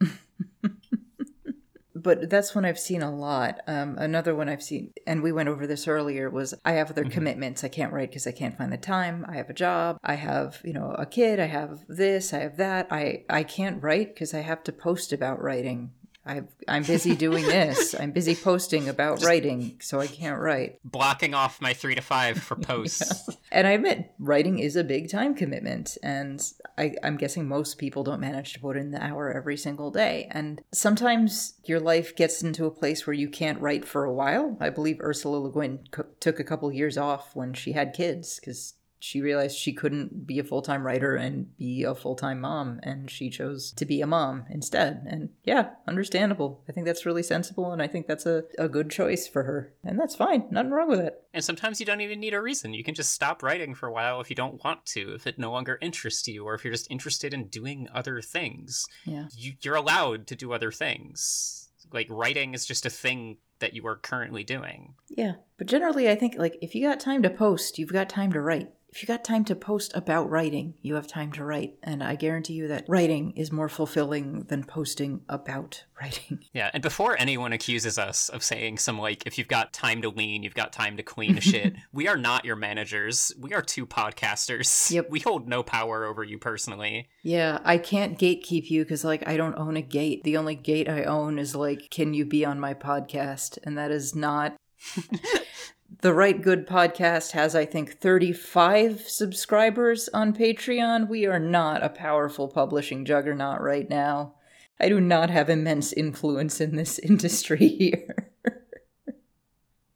but that's one I've seen a lot. Um, another one I've seen, and we went over this earlier, was I have other
Mhm.
commitments. I can't write because I can't find the time. I have a job. I have, you know, a kid. I have this. I have that. I I can't write because I have to post about writing. I I'm busy doing this. I'm busy posting about
Just-
writing, so I can't write.
Blocking off my three to five for posts.
And I admit, writing is a big time commitment. And I, I'm guessing most people don't manage to put in the hour every single day. And sometimes your life gets into a place where you can't write for a while. I believe Ursula Le Guin co- took a couple years off when she had kids because she realized she couldn't be a full time writer and be a full time mom. And she chose to be a mom instead. And yeah, understandable. I think that's really sensible. And I think that's a, a good choice for her. And that's fine. Nothing wrong with it.
And sometimes you don't even need a reason. You can just stop writing for a while if you don't want to, if it no longer interests you, or if you're just interested in doing other things.
Yeah.
You, you're allowed to do other things. Like writing is just a thing that you are currently doing.
Yeah, but generally, I think like if you got time to post, you've got time to write. If you got time to post about writing, you have time to write. And I guarantee you that writing is more fulfilling than posting about writing.
Yeah, and before anyone accuses us of saying some like, if you've got time to lean, you've got time to clean shit, we are not your managers. We are two podcasters.
Yep.
We hold no power over you personally.
Yeah, I can't gatekeep you because like I don't own a gate. The only gate I own is like, can you be on my podcast? And that is not. the Right Good podcast has, I think, 35 subscribers on Patreon. We are not a powerful publishing juggernaut right now. I do not have immense influence in this industry here.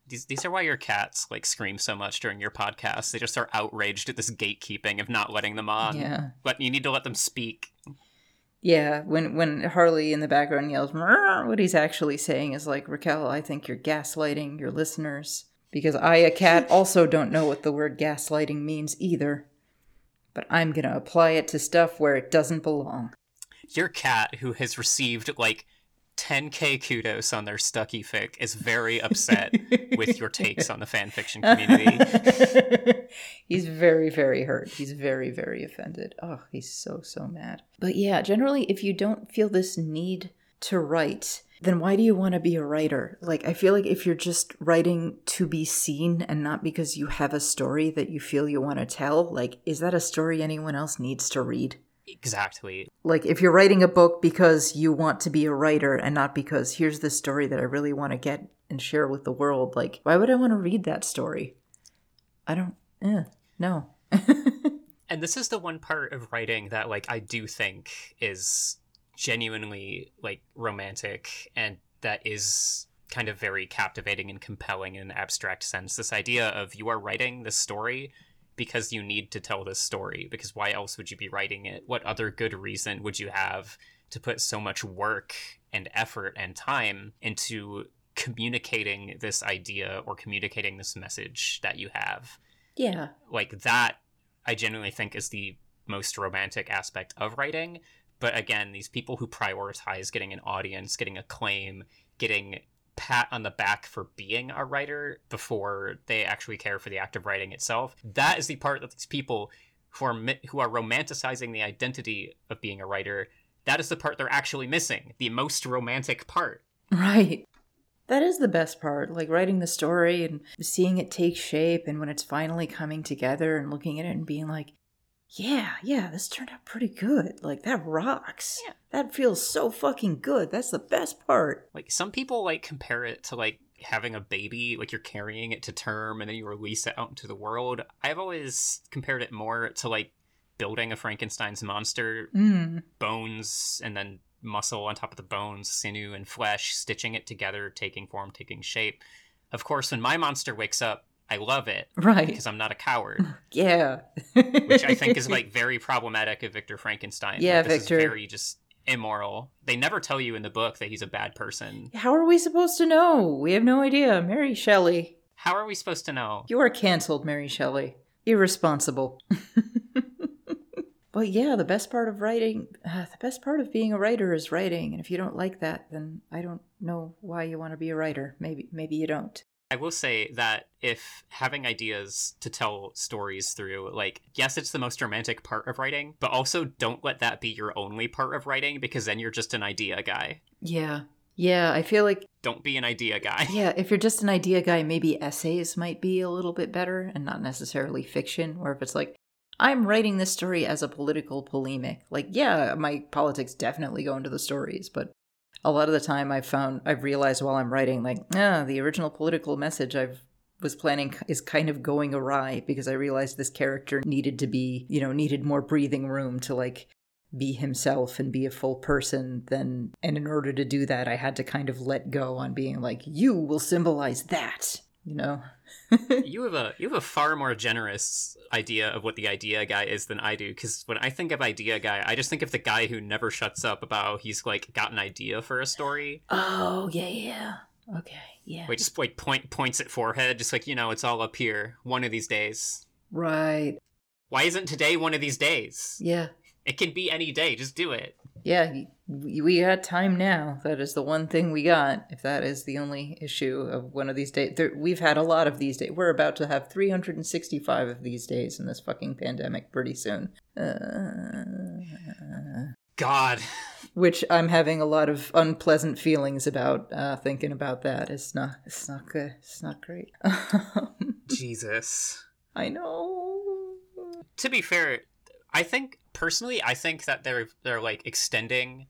These, these are why your cats like scream so much during your podcast. They just are outraged at this gatekeeping of not letting them on.
yeah.
But you need to let them speak.
Yeah, when when Harley in the background yells, what he's actually saying is like, Raquel, I think you're gaslighting your listeners. Because I, a cat, also don't know what the word gaslighting means either. But I'm gonna apply it to stuff where it doesn't belong.
Your cat, who has received like 10k kudos on their Stucky fic, is very upset with your takes on the fanfiction community.
he's very, very hurt. He's very, very offended. Oh, he's so, so mad. But yeah, generally, if you don't feel this need to write, then why do you want to be a writer? Like, I feel like if you're just writing to be seen and not because you have a story that you feel you want to tell, like, is that a story anyone else needs to read?
Exactly.
Like, if you're writing a book because you want to be a writer and not because here's the story that I really want to get and share with the world, like, why would I want to read that story? I don't, eh, no.
And this is the one part of writing that like I do think is genuinely like romantic and that is kind of very captivating and compelling in an abstract sense. This idea of you are writing this story because you need to tell this story. Because why else would you be writing it? What other good reason would you have to put so much work and effort and time into communicating this idea or communicating this message that you have?
Yeah.
Like that, I genuinely think is the most romantic aspect of writing. But again, these people who prioritize getting an audience, getting acclaim, getting pat on the back for being a writer before they actually care for the act of writing itself. That is the part that these people who are who are romanticizing the identity of being a writer. That is the part they're actually missing, the most romantic part.
Right. That is the best part, like writing the story and seeing it take shape and when it's finally coming together and looking at it and being like, yeah, yeah, this turned out pretty good. Like that rocks.
Yeah.
That feels so fucking good. That's the best part.
Like some people like compare it to like having a baby, like you're carrying it to term and then you release it out into the world. I've always compared it more to like building a Frankenstein's monster,
Mm.
bones and then muscle on top of the bones, sinew and flesh, stitching it together, taking form, taking shape. Of course, when my monster wakes up, I love it
Right.
because I'm not a coward,
Yeah.
which I think is like very problematic of Victor Frankenstein.
Yeah,
Like, this
Victor.
Is very just immoral. They never tell you in the book that he's a bad person.
How are we supposed to know? We have no idea. Mary Shelley.
How are we supposed to know?
You are canceled, Mary Shelley. Irresponsible. but yeah, the best part of writing, uh, the best part of being a writer is writing. And if you don't like that, then I don't know why you want to be a writer. Maybe, maybe you don't.
I will say that if having ideas to tell stories through, like, yes, it's the most romantic part of writing, but also don't let that be your only part of writing because then you're just an idea guy.
Yeah. Yeah, I feel like,
Don't be an idea guy.
yeah, if you're just an idea guy, maybe essays might be a little bit better and not necessarily fiction, or if it's like, I'm writing this story as a political polemic. Like, yeah, my politics definitely go into the stories, but a lot of the time I've found, I've realized while I'm writing, like, ah, the original political message I've was planning is kind of going awry because I realized this character needed to be, you know, needed more breathing room to like be himself and be a full person then and in order to do that I had to kind of let go on being like you will symbolize that, you know.
you have a you have a far more generous idea of what the idea guy is than I do. Because when I think of idea guy, I just think of the guy who never shuts up about how he's like got an idea for a story.
Oh, yeah, yeah. Okay, yeah.
Wait, just like point points at forehead, just like you know, it's all up here. One of these days.
Right.
Why isn't today one of these days?
Yeah.
It can be any day. Just do it.
Yeah, we got time now. That is the one thing we got. If that is the only issue of one of these days, there, we've had a lot of these days. We're about to have 365 of these days in this fucking pandemic pretty soon. Uh,
God.
which I'm having a lot of unpleasant feelings about. Uh, thinking about that, it's not. It's not good. It's not great.
Jesus.
I know.
To be fair, I think personally, I think that they're they're like extending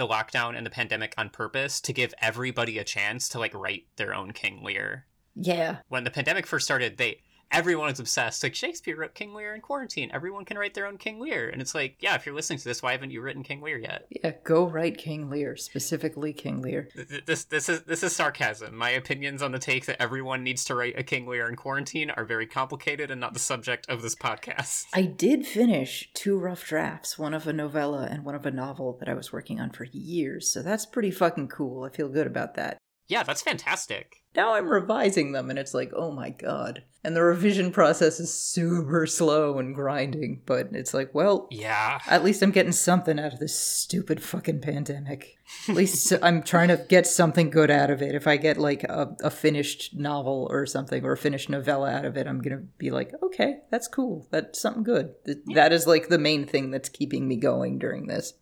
the lockdown and the pandemic on purpose to give everybody a chance to like write their own King Lear.
Yeah.
When the pandemic first started, they everyone is obsessed. Like Shakespeare wrote King Lear in quarantine. Everyone can write their own King Lear, and it's like, yeah, if you're listening to this, why haven't you written King Lear yet?
Yeah. Go write King Lear, specifically King Lear.
Th- th- This this is this is sarcasm. My opinions on the take that everyone needs to write a King Lear in quarantine are very complicated and not the subject of this podcast.
I did finish two rough drafts, one of a novella and one of a novel that I was working on for years, so that's pretty fucking cool. I feel good about that.
Yeah, that's fantastic.
Now I'm revising them and it's like, oh my god. And the revision process is super slow and grinding, but it's like, well,
Yeah.
at least I'm getting something out of this stupid fucking pandemic. At least I'm trying to get something good out of it. If I get like a, a finished novel or something or a finished novella out of it, I'm going to be like, okay, that's cool. That's something good. Th- That is like the main thing that's keeping me going during this.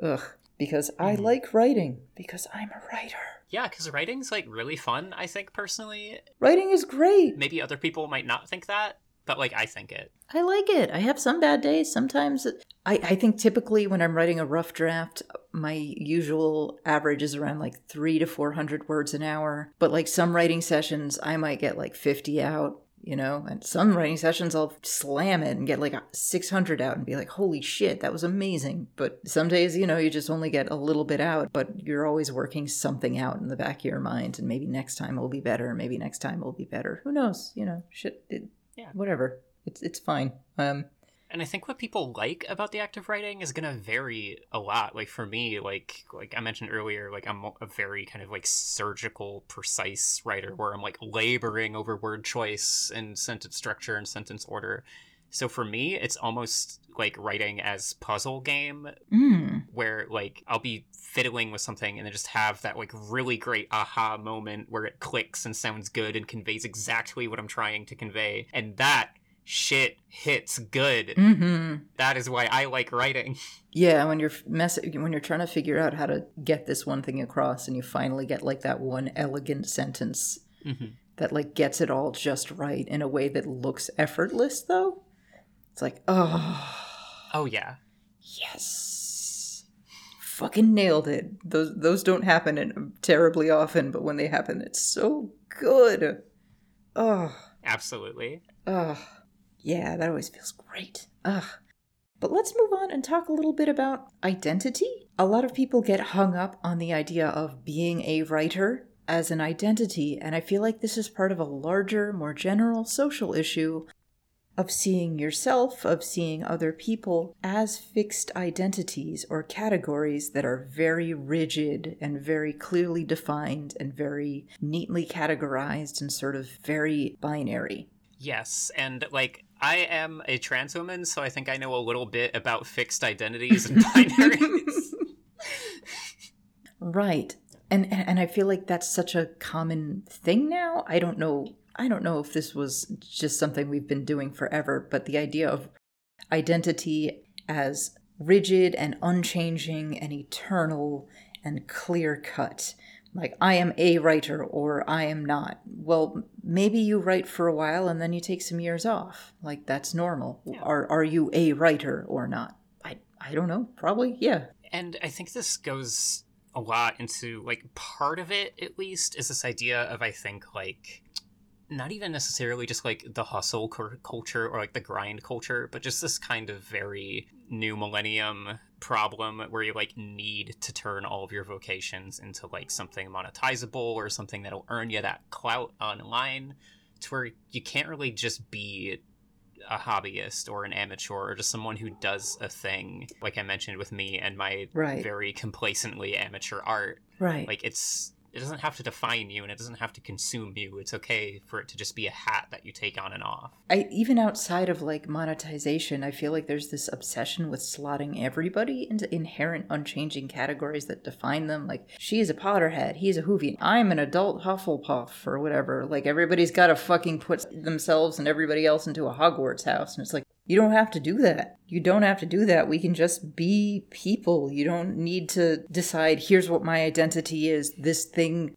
Ugh. Because I
Mhm.
like writing, because I'm a writer.
Yeah, because writing's like really fun, I think personally.
Writing is great.
Maybe other people might not think that, but like I think it.
I like it. I have some bad days. Sometimes it- I, I think typically when I'm writing a rough draft, my usual average is around like three to 400 words an hour. But like some writing sessions, I might get like 50 out, you know, and some writing sessions I'll slam it and get like 600 out and be like, holy shit, that was amazing. But some days, you know, you just only get a little bit out, but you're always working something out in the back of your mind. And maybe next time it'll be better. Maybe next time it'll be better. Who knows? You know, shit. It,
Yeah.
Whatever It's it's fine. Um,
and I think what people like about the act of writing is gonna vary a lot. Like for me, like like I mentioned earlier, like I'm a very kind of like surgical, precise writer where I'm like laboring over word choice and sentence structure and sentence order. So for me, it's almost like writing as puzzle game
mm.
where like I'll be fiddling with something and then just have that like really great aha moment where it clicks and sounds good and conveys exactly what I'm trying to convey. And that shit hits good.
Mm-hmm.
That is why I like writing.
Yeah, when you're mess when you're trying to figure out how to get this one thing across, and you finally get like that one elegant sentence
mm-hmm.
that like gets it all just right in a way that looks effortless, though. It's like, oh,
oh yeah,
yes, fucking nailed it. Those those don't happen in, terribly often, but when they happen, it's so good. Oh,
absolutely.
Oh, yeah, that always feels great. Ugh. But let's move on and talk a little bit about identity. A lot of people get hung up on the idea of being a writer as an identity, and I feel like this is part of a larger, more general social issue of seeing yourself, of seeing other people as fixed identities or categories that are very rigid and very clearly defined and very neatly categorized and sort of very binary.
Yes, and like I am a trans woman, so I think I know a little bit about fixed identities and binaries.
right. And and I feel like that's such a common thing now. I don't know I don't know if this was just something we've been doing forever, but the idea of identity as rigid and unchanging and eternal and clear cut like I am a writer or I am not. Well, maybe you write for a while and then you take some years off. Like that's normal. Yeah. Are are you a writer or not? I I don't know. Probably, yeah.
And I think this goes a lot into like part of it at least is this idea of I think like not even necessarily just like the hustle culture or like the grind culture, but just this kind of very new millennium problem where you like need to turn all of your vocations into like something monetizable or something that'll earn you that clout online to where you can't really just be a hobbyist or an amateur or just someone who does a thing like i mentioned with me and my
right.
very complacently amateur art
right
like it's it doesn't have to define you and it doesn't have to consume you. It's okay for it to just be a hat that you take on and off.
I even outside of like monetization, I feel like there's this obsession with slotting everybody into inherent unchanging categories that define them. Like she's a Potterhead, he's a Whovian, I'm an adult Hufflepuff or whatever. Like everybody's got to fucking put themselves and everybody else into a Hogwarts house, and it's like you don't have to do that. You don't have to do that. We can just be people. You don't need to decide, here's what my identity is. This thing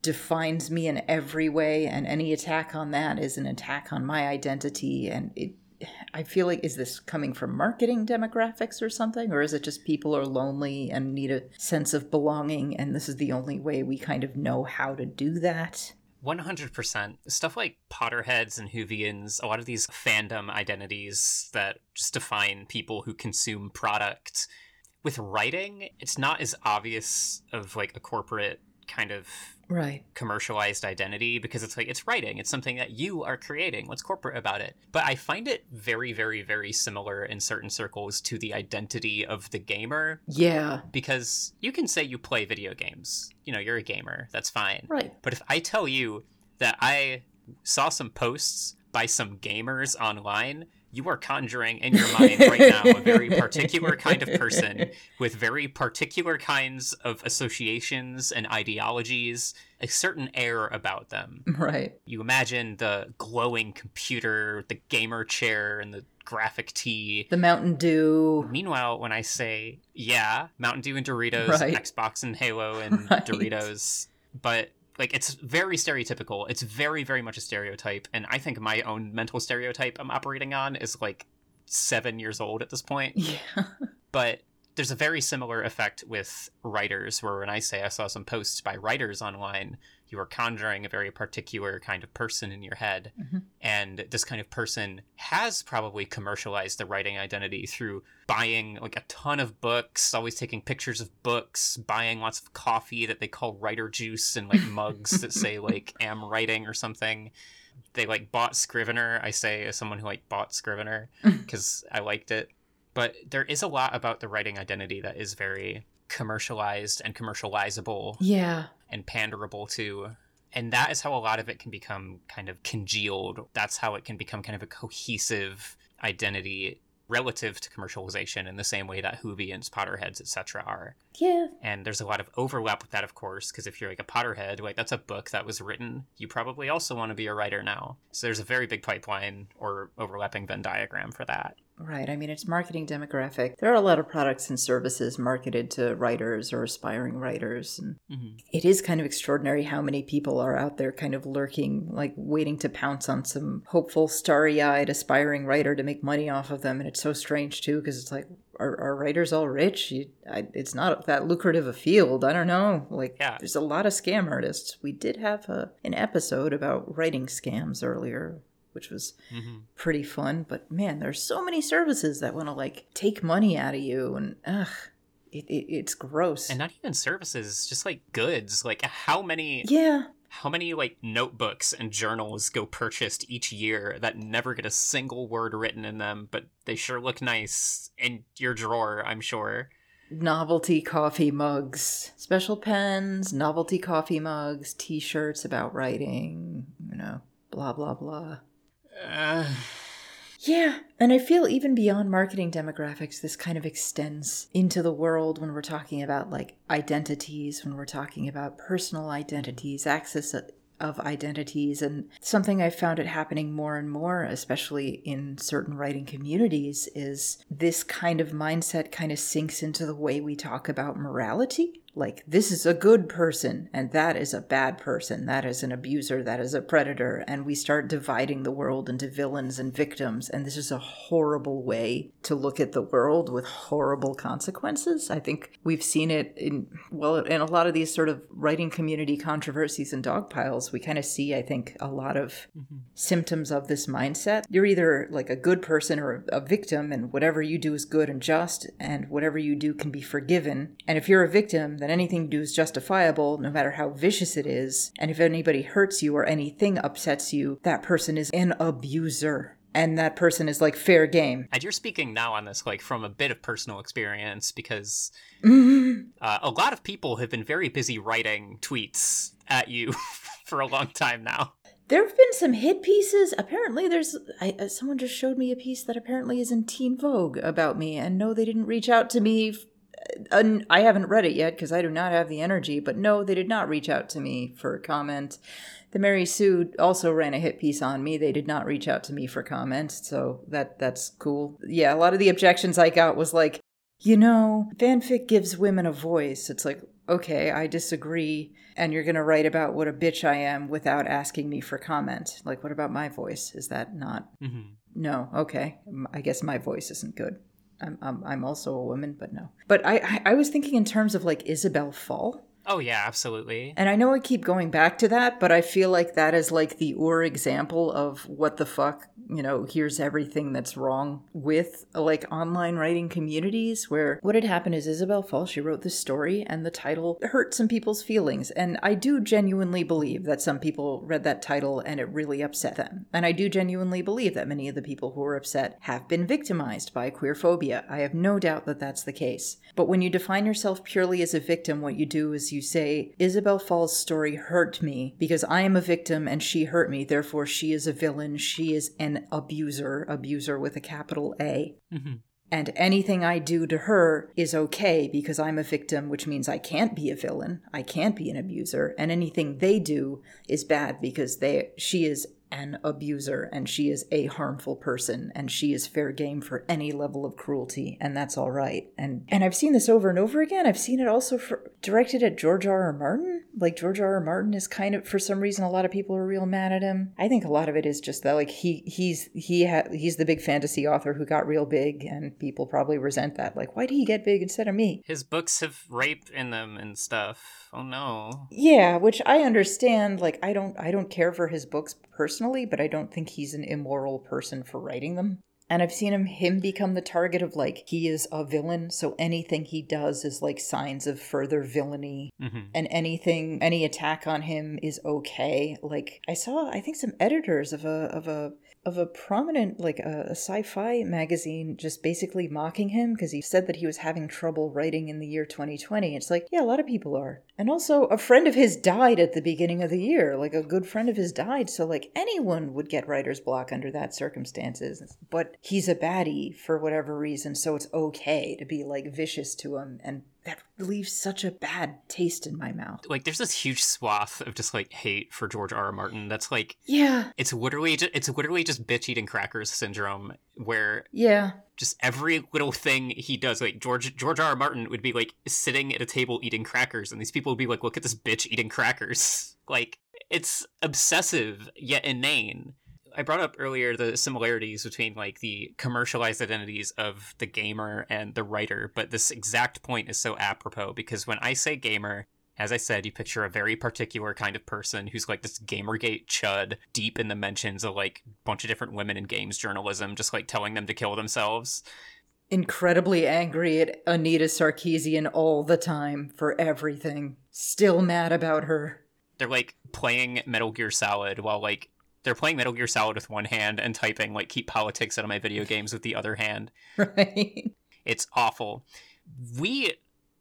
defines me in every way, and any attack on that is an attack on my identity. And it, I feel like, is this coming from marketing demographics or something? Or is it just people are lonely and need a sense of belonging, and this is the only way we kind of know how to do that?
100%. Stuff like Potterheads and Whovians, a lot of these fandom identities that just define people who consume product. With writing, it's not as obvious of like a corporate kind of
right.
commercialized identity because it's like it's writing. It's something that you are creating. What's corporate about it? But i find it very very very similar in certain circles to the identity of the gamer.
Yeah.
Because you can say you play video games. You know you're a gamer. That's fine.
Right.
But if i tell you that i saw some posts by some gamers online you are conjuring in your mind right now a very particular kind of person with very particular kinds of associations and ideologies, a certain air about them.
Right.
You imagine the glowing computer, the gamer chair, and the graphic tee.
The Mountain Dew.
Meanwhile, when I say, yeah, Mountain Dew and Doritos, right. Xbox and Halo and right. Doritos, but like it's very stereotypical. It's very very much a stereotype, and I think my own mental stereotype I'm operating on is like seven years old at this point.
Yeah.
but there's a very similar effect with writers, where when I say I saw some posts by writers online, you are conjuring a very particular kind of person in your head.
Mm-hmm.
And this kind of person has probably commercialized the writing identity through buying like a ton of books, always taking pictures of books, buying lots of coffee that they call writer juice and like mugs that say like am writing or something. they like bought Scrivener. I say as someone who like bought Scrivener because I liked it. But there is a lot about the writing identity that is very commercialized and commercializable
Yeah.
And panderable to. And that is how a lot of it can become kind of congealed. That's how it can become kind of a cohesive identity relative to commercialization in the same way that Whovians, Potterheads, etc. are.
Yeah.
And there's a lot of overlap with that, of course, because if you're like a Potterhead, like that's a book that was written, you probably also want to be a writer now. So there's a very big pipeline or overlapping Venn diagram for that.
Right. I mean, it's marketing demographic. There are a lot of products and services marketed to writers or aspiring writers. And
Mm-hmm.
it is kind of extraordinary how many people are out there kind of lurking, like waiting to pounce on some hopeful, starry eyed, aspiring writer to make money off of them. And it's so strange, too, because it's like, are, are writers all rich? You, I, it's not that lucrative a field. I don't know. Like,
Yeah.
there's a lot of scam artists. We did have a, an episode about writing scams earlier, which was
Mm-hmm.
pretty fun. But man, there's so many services that want to like take money out of you, and ugh, it, it, it's gross.
And not even services, just like goods. Like how many
yeah,
how many like notebooks and journals go purchased each year that never get a single word written in them, but they sure look nice in your drawer, I'm sure.
novelty coffee mugs, special pens, novelty coffee mugs, T-shirts about writing, you know, blah blah blah.
Uh,
Yeah, and I feel even beyond marketing demographics, this kind of extends into the world when we're talking about like identities, when we're talking about personal identities, access of identities, and something I've found it happening more and more, especially in certain writing communities, is this kind of mindset kind of sinks into the way we talk about morality. Like, this is a good person, and that is a bad person. That is an abuser. That is a predator. And we start dividing the world into villains and victims. And this is a horrible way to look at the world with horrible consequences. I think we've seen it in, well, in a lot of these sort of writing community controversies and dog piles. We kind of see, I think, a lot of mm-hmm. symptoms of this mindset. You're either like a good person or a victim, and whatever you do is good and just, and whatever you do can be forgiven. And if you're a victim, then anything you do is justifiable, no matter how vicious it is. And if anybody hurts you or anything upsets you, that person is an abuser. And that person is like fair game.
and you're speaking now on this like from a bit of personal experience because
Mhm.
uh, a lot of people have been very busy writing tweets at you for a long time now.
There have been some hit pieces. Apparently, there's I, uh, someone just showed me a piece that apparently is in Teen Vogue about me, and no, they didn't reach out to me. f- I haven't read it yet because I do not have the energy. But no, they did not reach out to me for comment. The Mary Sue also ran a hit piece on me. They did not reach out to me for comment, so that that's cool. Yeah, a lot of the objections I got was like, you know, fanfic gives women a voice. It's like, okay, I disagree, and you're going to write about what a bitch I am without asking me for comment. Like, what about my voice? Is that not?
Mm-hmm.
No, okay. I guess my voice isn't good. I'm, I'm, I'm also a woman, but no. But I, I, I was thinking in terms of like Isabel Fall.
Oh yeah, absolutely.
And I know I keep going back to that, but I feel like that is like the Ur example of what the fuck, you know, here's everything that's wrong with like online writing communities where what had happened is Isabel Fall, she wrote this story and the title hurt some people's feelings. And I do genuinely believe that some people read that title and it really upset them. And I do genuinely believe that many of the people who are upset have been victimized by queer phobia. I have no doubt that that's the case. But when you define yourself purely as a victim, what you do is you say, Isabel Fall's story hurt me because I am a victim and she hurt me, therefore she is a villain, she is an abuser, abuser with a capital A.
Mm-hmm.
And anything I do to her is okay because I'm a victim, which means I can't be a villain, I can't be an abuser, and anything they do is bad because they she is an abuser and she is a harmful person and she is fair game for any level of cruelty and that's all right. And and I've seen this over and over again. I've seen it also for, directed at George R. R. Martin. Like George R. R. Martin is kind of for some reason a lot of people are real mad at him. I think a lot of it is just that like he he's he ha- he's the big fantasy author who got real big and people probably resent that. Like why did he get big instead of me?
His books have rape in them and stuff. Oh no.
Yeah, which I understand. Like I don't I don't care for his books personally, but I don't think he's an immoral person for writing them. And I've seen him him become the target of like he is a villain, so anything he does is like signs of further villainy.
Mhm.
And anything any attack on him is okay. Like I saw I think some editors of a of a of a prominent like a, sci-fi magazine just basically mocking him because he said that he was having trouble writing in the year 2020 it's like yeah a lot of people are. And also a friend of his died at the beginning of the year like a good friend of his died. So like anyone would get writer's block under that circumstances. But he's a baddie for whatever reason so it's okay to be like vicious to him and that leaves such a bad taste in my mouth
Like, there's this huge swath of just like hate for George R. R. Martin. That's like
yeah
it's literally just, it's literally just bitch eating crackers syndrome, where
yeah
just every little thing he does, like George George R. R. Martin would be like sitting at a table eating crackers, and these people would be like, "Look at this bitch eating crackers." Like it's obsessive yet inane. I brought up earlier the similarities between like the commercialized identities of the gamer and the writer, but this exact point is so apropos because when I say gamer, as I said, you picture a very particular kind of person who's like this Gamergate chud deep in the mentions of like a bunch of different women in games journalism, just like telling them to kill themselves.
incredibly angry at Anita Sarkeesian all the time for everything. Still mad about her.
They're like playing Metal Gear Solid while like they're playing Metal Gear Solid with one hand and typing like keep politics out of my video games with the other hand.
Right?
It's awful. We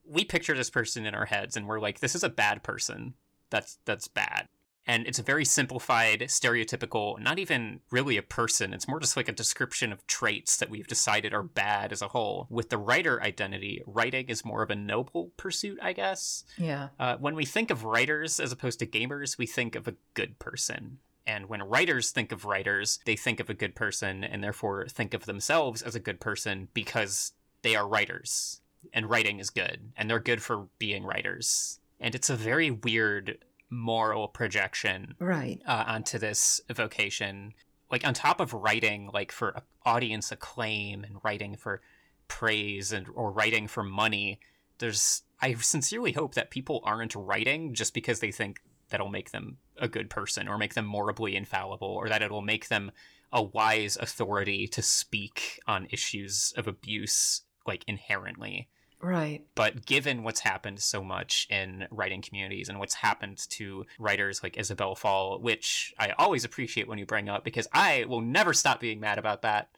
we picture this person in our heads and we're like this is a bad person. That's that's bad. And it's a very simplified, stereotypical, not even really a person. It's more just like a description of traits that we've decided are bad as a whole. With the writer identity, writing is more of a noble pursuit, I guess.
Yeah.
Uh, when we think of writers as opposed to gamers, we think of a good person. And when writers think of writers, they think of a good person and therefore think of themselves as a good person because they are writers. And writing is good. And they're good for being writers. And it's a very weird moral projection
Right.
uh, onto this vocation. Like on top of writing, like for audience acclaim and writing for praise and or writing for money, there's I sincerely hope that people aren't writing just because they think that'll make them a good person or make them morally infallible or that it'll make them a wise authority to speak on issues of abuse like inherently
Right.
but given what's happened so much in writing communities and what's happened to writers like Isabel Fall, which I always appreciate when you bring up because I will never stop being mad about that.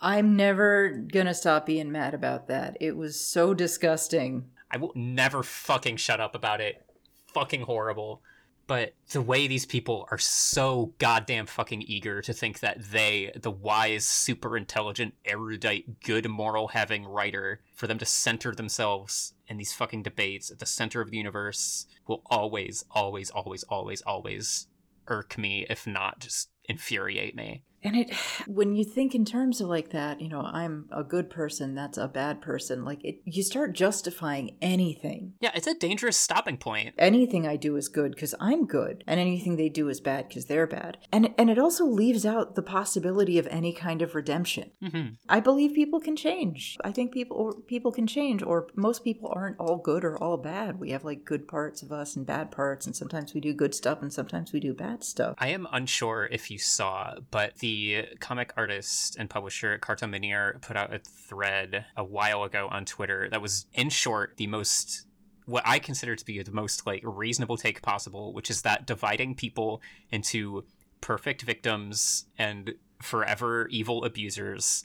I'm never gonna stop being mad about that. It was so disgusting.
I will never fucking shut up about it. Fucking horrible. But the way these people are so goddamn fucking eager to think that they, the wise, super intelligent, erudite, good moral having writer, for them to center themselves in these fucking debates at the center of the universe will always, always, always, always, always irk me, if not just infuriate me.
And it, when you think in terms of like that, you know, I'm a good person, that's a bad person. Like it, you start justifying anything.
Yeah, it's a dangerous stopping point.
Anything I do is good because I'm good, and anything they do is bad because they're bad. And and it also leaves out the possibility of any kind of redemption.
hmm
I believe people can change. I think people or people can change, or most people aren't all good or all bad. We have like good parts of us and bad parts, and sometimes we do good stuff and sometimes we do bad stuff.
I am unsure if you saw, but the comic artist and publisher Carta Monir put out a thread a while ago on Twitter that was, in short, the most what I consider to be the most like reasonable take possible, which is that dividing people into perfect victims and forever evil abusers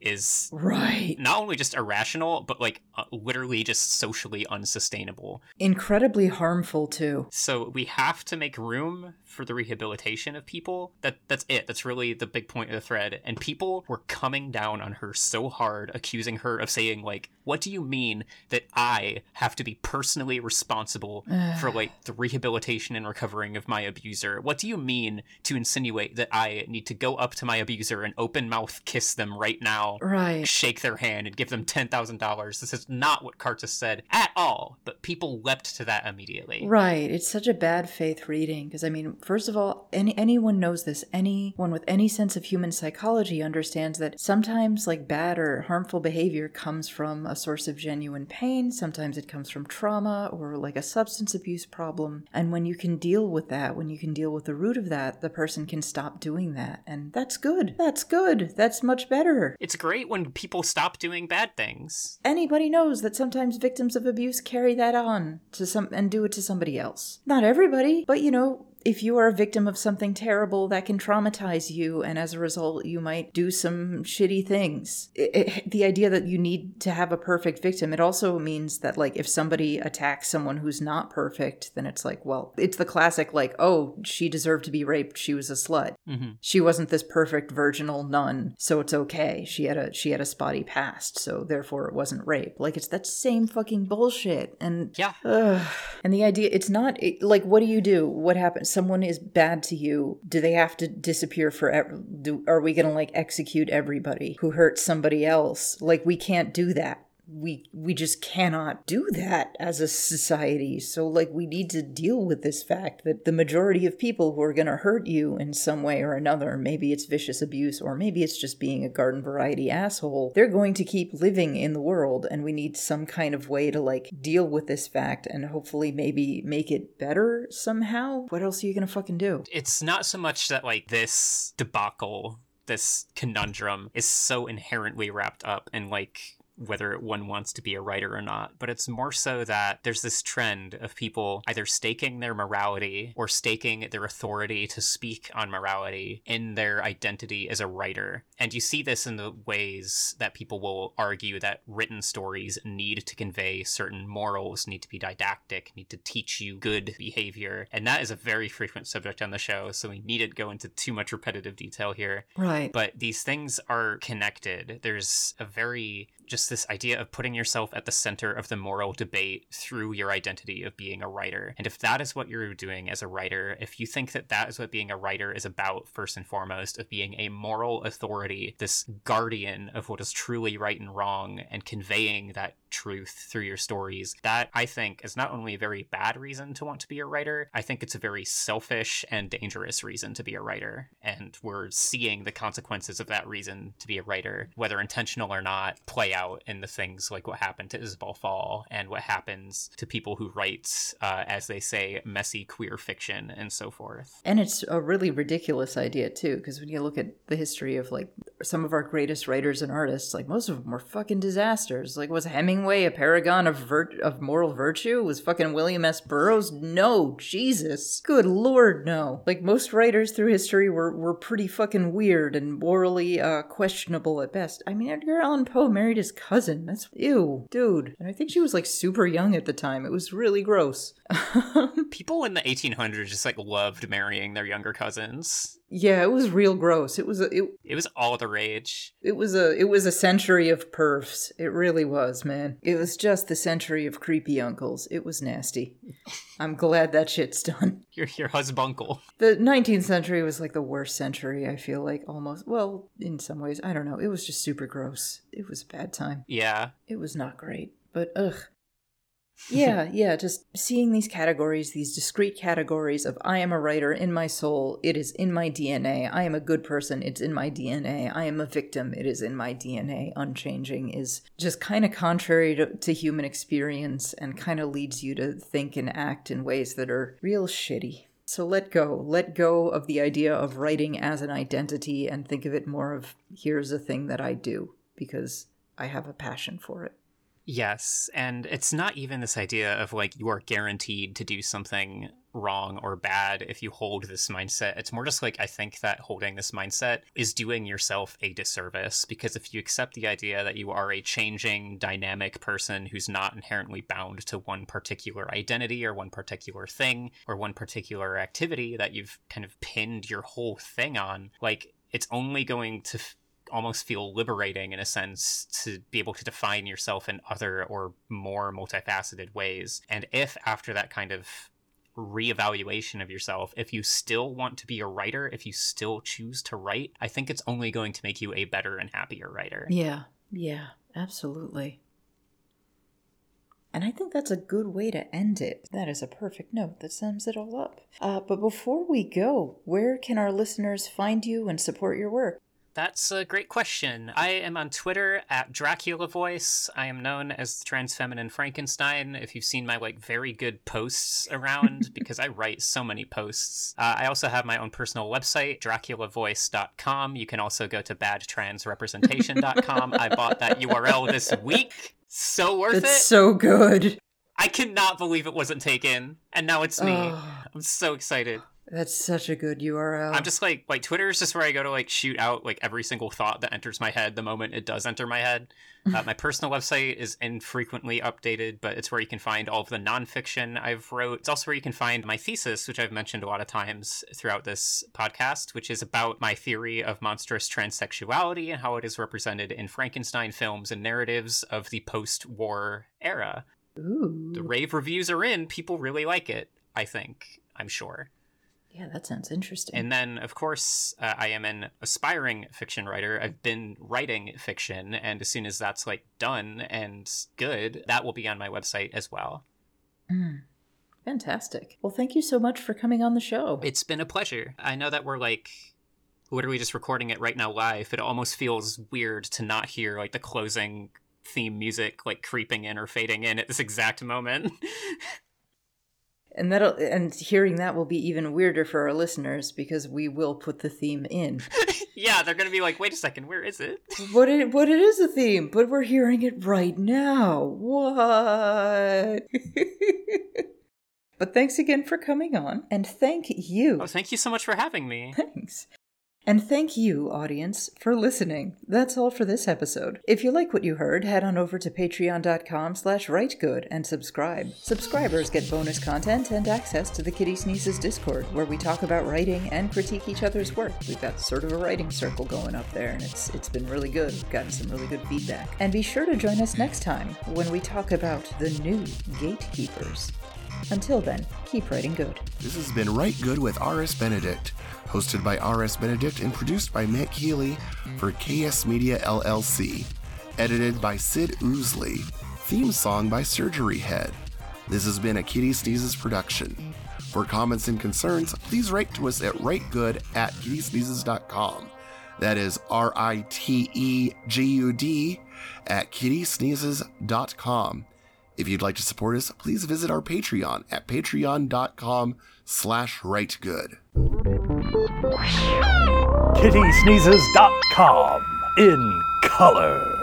is
Right.
not only just irrational, but like uh, literally just socially unsustainable.
Incredibly harmful too.
So we have to make room for the rehabilitation of people. That that's it. That's really the big point of the thread. And people were coming down on her so hard, accusing her of saying like, "What do you mean that I have to be personally responsible for like the rehabilitation and recovering of my abuser? What do you mean to insinuate that I need to go up to my abuser and open mouth kiss them right now
Right.
shake their hand and give them $10,000. This is not what Carta's said at all, but people leapt to that immediately.
Right. It's such a bad faith reading because I mean, first of all, any anyone knows this. Anyone with any sense of human psychology understands that sometimes like bad or harmful behavior comes from a source of genuine pain, sometimes it comes from trauma or like a substance abuse problem. And when you can deal with that, when you can deal with the root of that, the person can stop doing that. And that's good. That's good. That's much better.
It's great when people stop doing bad things.
Anybody knows that sometimes victims of abuse carry that on to some and do it to somebody else. Not everybody, but you know, if you are a victim of something terrible that can traumatize you and as a result you might do some shitty things it, it, the idea that you need to have a perfect victim it also means that like if somebody attacks someone who's not perfect then it's like well it's the classic like oh she deserved to be raped she was a slut
hmm
she wasn't this perfect virginal nun so it's okay she had a she had a spotty past so therefore it wasn't rape like it's that same fucking bullshit and
Yeah.
Ugh. And the idea, it's not it, like, what do you do? What happens? Someone is bad to you. Do they have to disappear forever? Do, are we going to like execute everybody who hurts somebody else? Like, we can't do that. We we just cannot do that as a society. So like we need to deal with this fact that the majority of people who are going to hurt you in some way or another, maybe it's vicious abuse or maybe it's just being a garden variety asshole, they're going to keep living in the world and we need some kind of way to like deal with this fact and hopefully maybe make it better somehow. What else are you going to fucking do?
It's not so much that, like, this debacle, this conundrum is so inherently wrapped up in, like, whether one wants to be a writer or not, but it's more so that there's this trend of people either staking their morality or staking their authority to speak on morality in their identity as a writer. And you see this in the ways that people will argue that written stories need to convey certain morals, need to be didactic, need to teach you good behavior. And that is a very frequent subject on the show, so we needn't go into too much repetitive detail here
Right.
but these things are connected. There's a very just this idea of putting yourself at the center of the moral debate through your identity of being a writer. And if that is what you're doing as a writer, if you think that that is what being a writer is about, first and foremost, of being a moral authority, this guardian of what is truly right and wrong, and conveying that truth through your stories, that I think is not only a very bad reason to want to be a writer, I think it's a very selfish and dangerous reason to be a writer. And we're seeing the consequences of that reason to be a writer, whether intentional or not, play out in the things like what happened to Isabel Fall and what happens to people who write, uh, as they say, messy queer fiction and so forth.
And it's a really ridiculous idea too, because when you look at the history of like some of our greatest writers and artists, like most of them were fucking disasters. Like was Hemingway a paragon of vir- of moral virtue? Was fucking William S. Burroughs? No, Jesus, good lord, no. Like most writers through history were were pretty fucking weird and morally uh, questionable at best. I mean, Edgar Allan Poe married his cousin. That's ew, dude. And I think she was like super young at the time. It was really gross.
People in the 1800s just like loved marrying their younger cousins.
Yeah, it was real gross. It was a, it,
It was all the rage.
It was a it was a century of pervs. It really was, man. It was just the century of creepy uncles. It was nasty. I'm glad that shit's done.
Your your husbuncle.
The 19th century was like the worst century, I feel like almost. Well, in some ways, I don't know. It was just super gross. It was a bad time.
Yeah.
It was not great. But ugh. Yeah, yeah, just seeing these categories, these discrete categories of I am a writer in my soul, it is in my DNA. I am a good person, it's in my DNA. I am a victim, it is in my DNA. Unchanging is just kind of contrary to, to human experience and kind of leads you to think and act in ways that are real shitty. So let go. Let go of the idea of writing as an identity and think of it more of here's a thing that I do because I have a passion for it.
Yes, and it's not even this idea of like you are guaranteed to do something wrong or bad if you hold this mindset. It's more just like I think that holding this mindset is doing yourself a disservice because if you accept the idea that you are a changing, dynamic person who's not inherently bound to one particular identity or one particular thing or one particular activity that you've kind of pinned your whole thing on, like it's only going to f- almost feel liberating in a sense to be able to define yourself in other or more multifaceted ways. And if after that kind of reevaluation of yourself. If you still want to be a writer, if you still choose to write, I think it's only going to make you a better and happier writer.
Yeah, yeah, absolutely. And I think that's a good way to end it. That is a perfect note that sums it all up. Uh, but before we go, where can our listeners find you and support your work?
That's a great question. I am on Twitter at Dracula Voice. I am known as the trans feminine Frankenstein. If you've seen my like very good posts around, because I write so many posts. Uh, I also have my own personal website, DraculaVoice.com. You can also go to badtransrepresentation.com. I bought that URL this week. So worth
It's
it.
so good.
I cannot believe it wasn't taken, and now it's me.
Oh,
I'm so excited.
That's such a good URL.
I'm just like like Twitter is just where I go to like shoot out like every single thought that enters my head the moment it does enter my head. Uh, my personal website is infrequently updated, but it's where you can find all of the nonfiction I've wrote. It's also where you can find my thesis, which I've mentioned a lot of times throughout this podcast, which is about my theory of monstrous transsexuality and how it is represented in Frankenstein films and narratives of the post-war era.
Ooh.
The rave reviews are in; people really like it. I think. I'm sure.
Yeah, that sounds interesting.
And then, of course, uh, I am an aspiring fiction writer. I've been writing fiction, and as soon as that's like done and good, that will be on my website as well.
Mm. Fantastic. Well, thank you so much for coming on the show.
It's been a pleasure. I know that we're like literally just recording it right now live. It almost feels weird to not hear like the closing theme music like creeping in or fading in at this exact moment.
And that'll and hearing that will be even weirder for our listeners because we will put the theme in.
yeah, they're gonna be like, wait a second, where is it?
what it what it is a theme, but we're hearing it right now. What? but thanks again for coming on, and thank you.
Oh, thank you so much for having me.
Thanks. And thank you, audience, for listening. That's all for this episode. If you like what you heard, head on over to patreon.com slash writegood and subscribe. Subscribers get bonus content and access to the Kitty Sneezes Discord, where we talk about writing and critique each other's work. We've got sort of a writing circle going up there, and it's it's been really good. We've gotten some really good feedback. And be sure to join us next time when we talk about the new gatekeepers. Until then, keep writing good.
This has been Write Good with R.S. Benedict, hosted by R.S. Benedict and produced by Matt Keeley for KS Media LLC. Edited by Sid Oosley. Theme song by Surgery Head. This has been a Kitty Sneezes production. For comments and concerns, please write to us at writegood at kittysneezes.com. That is R I T E G U D at kittysneezes.com. If you'd like to support us, please visit our Patreon at patreon.com slash writegood.
kittysneezes.com in color.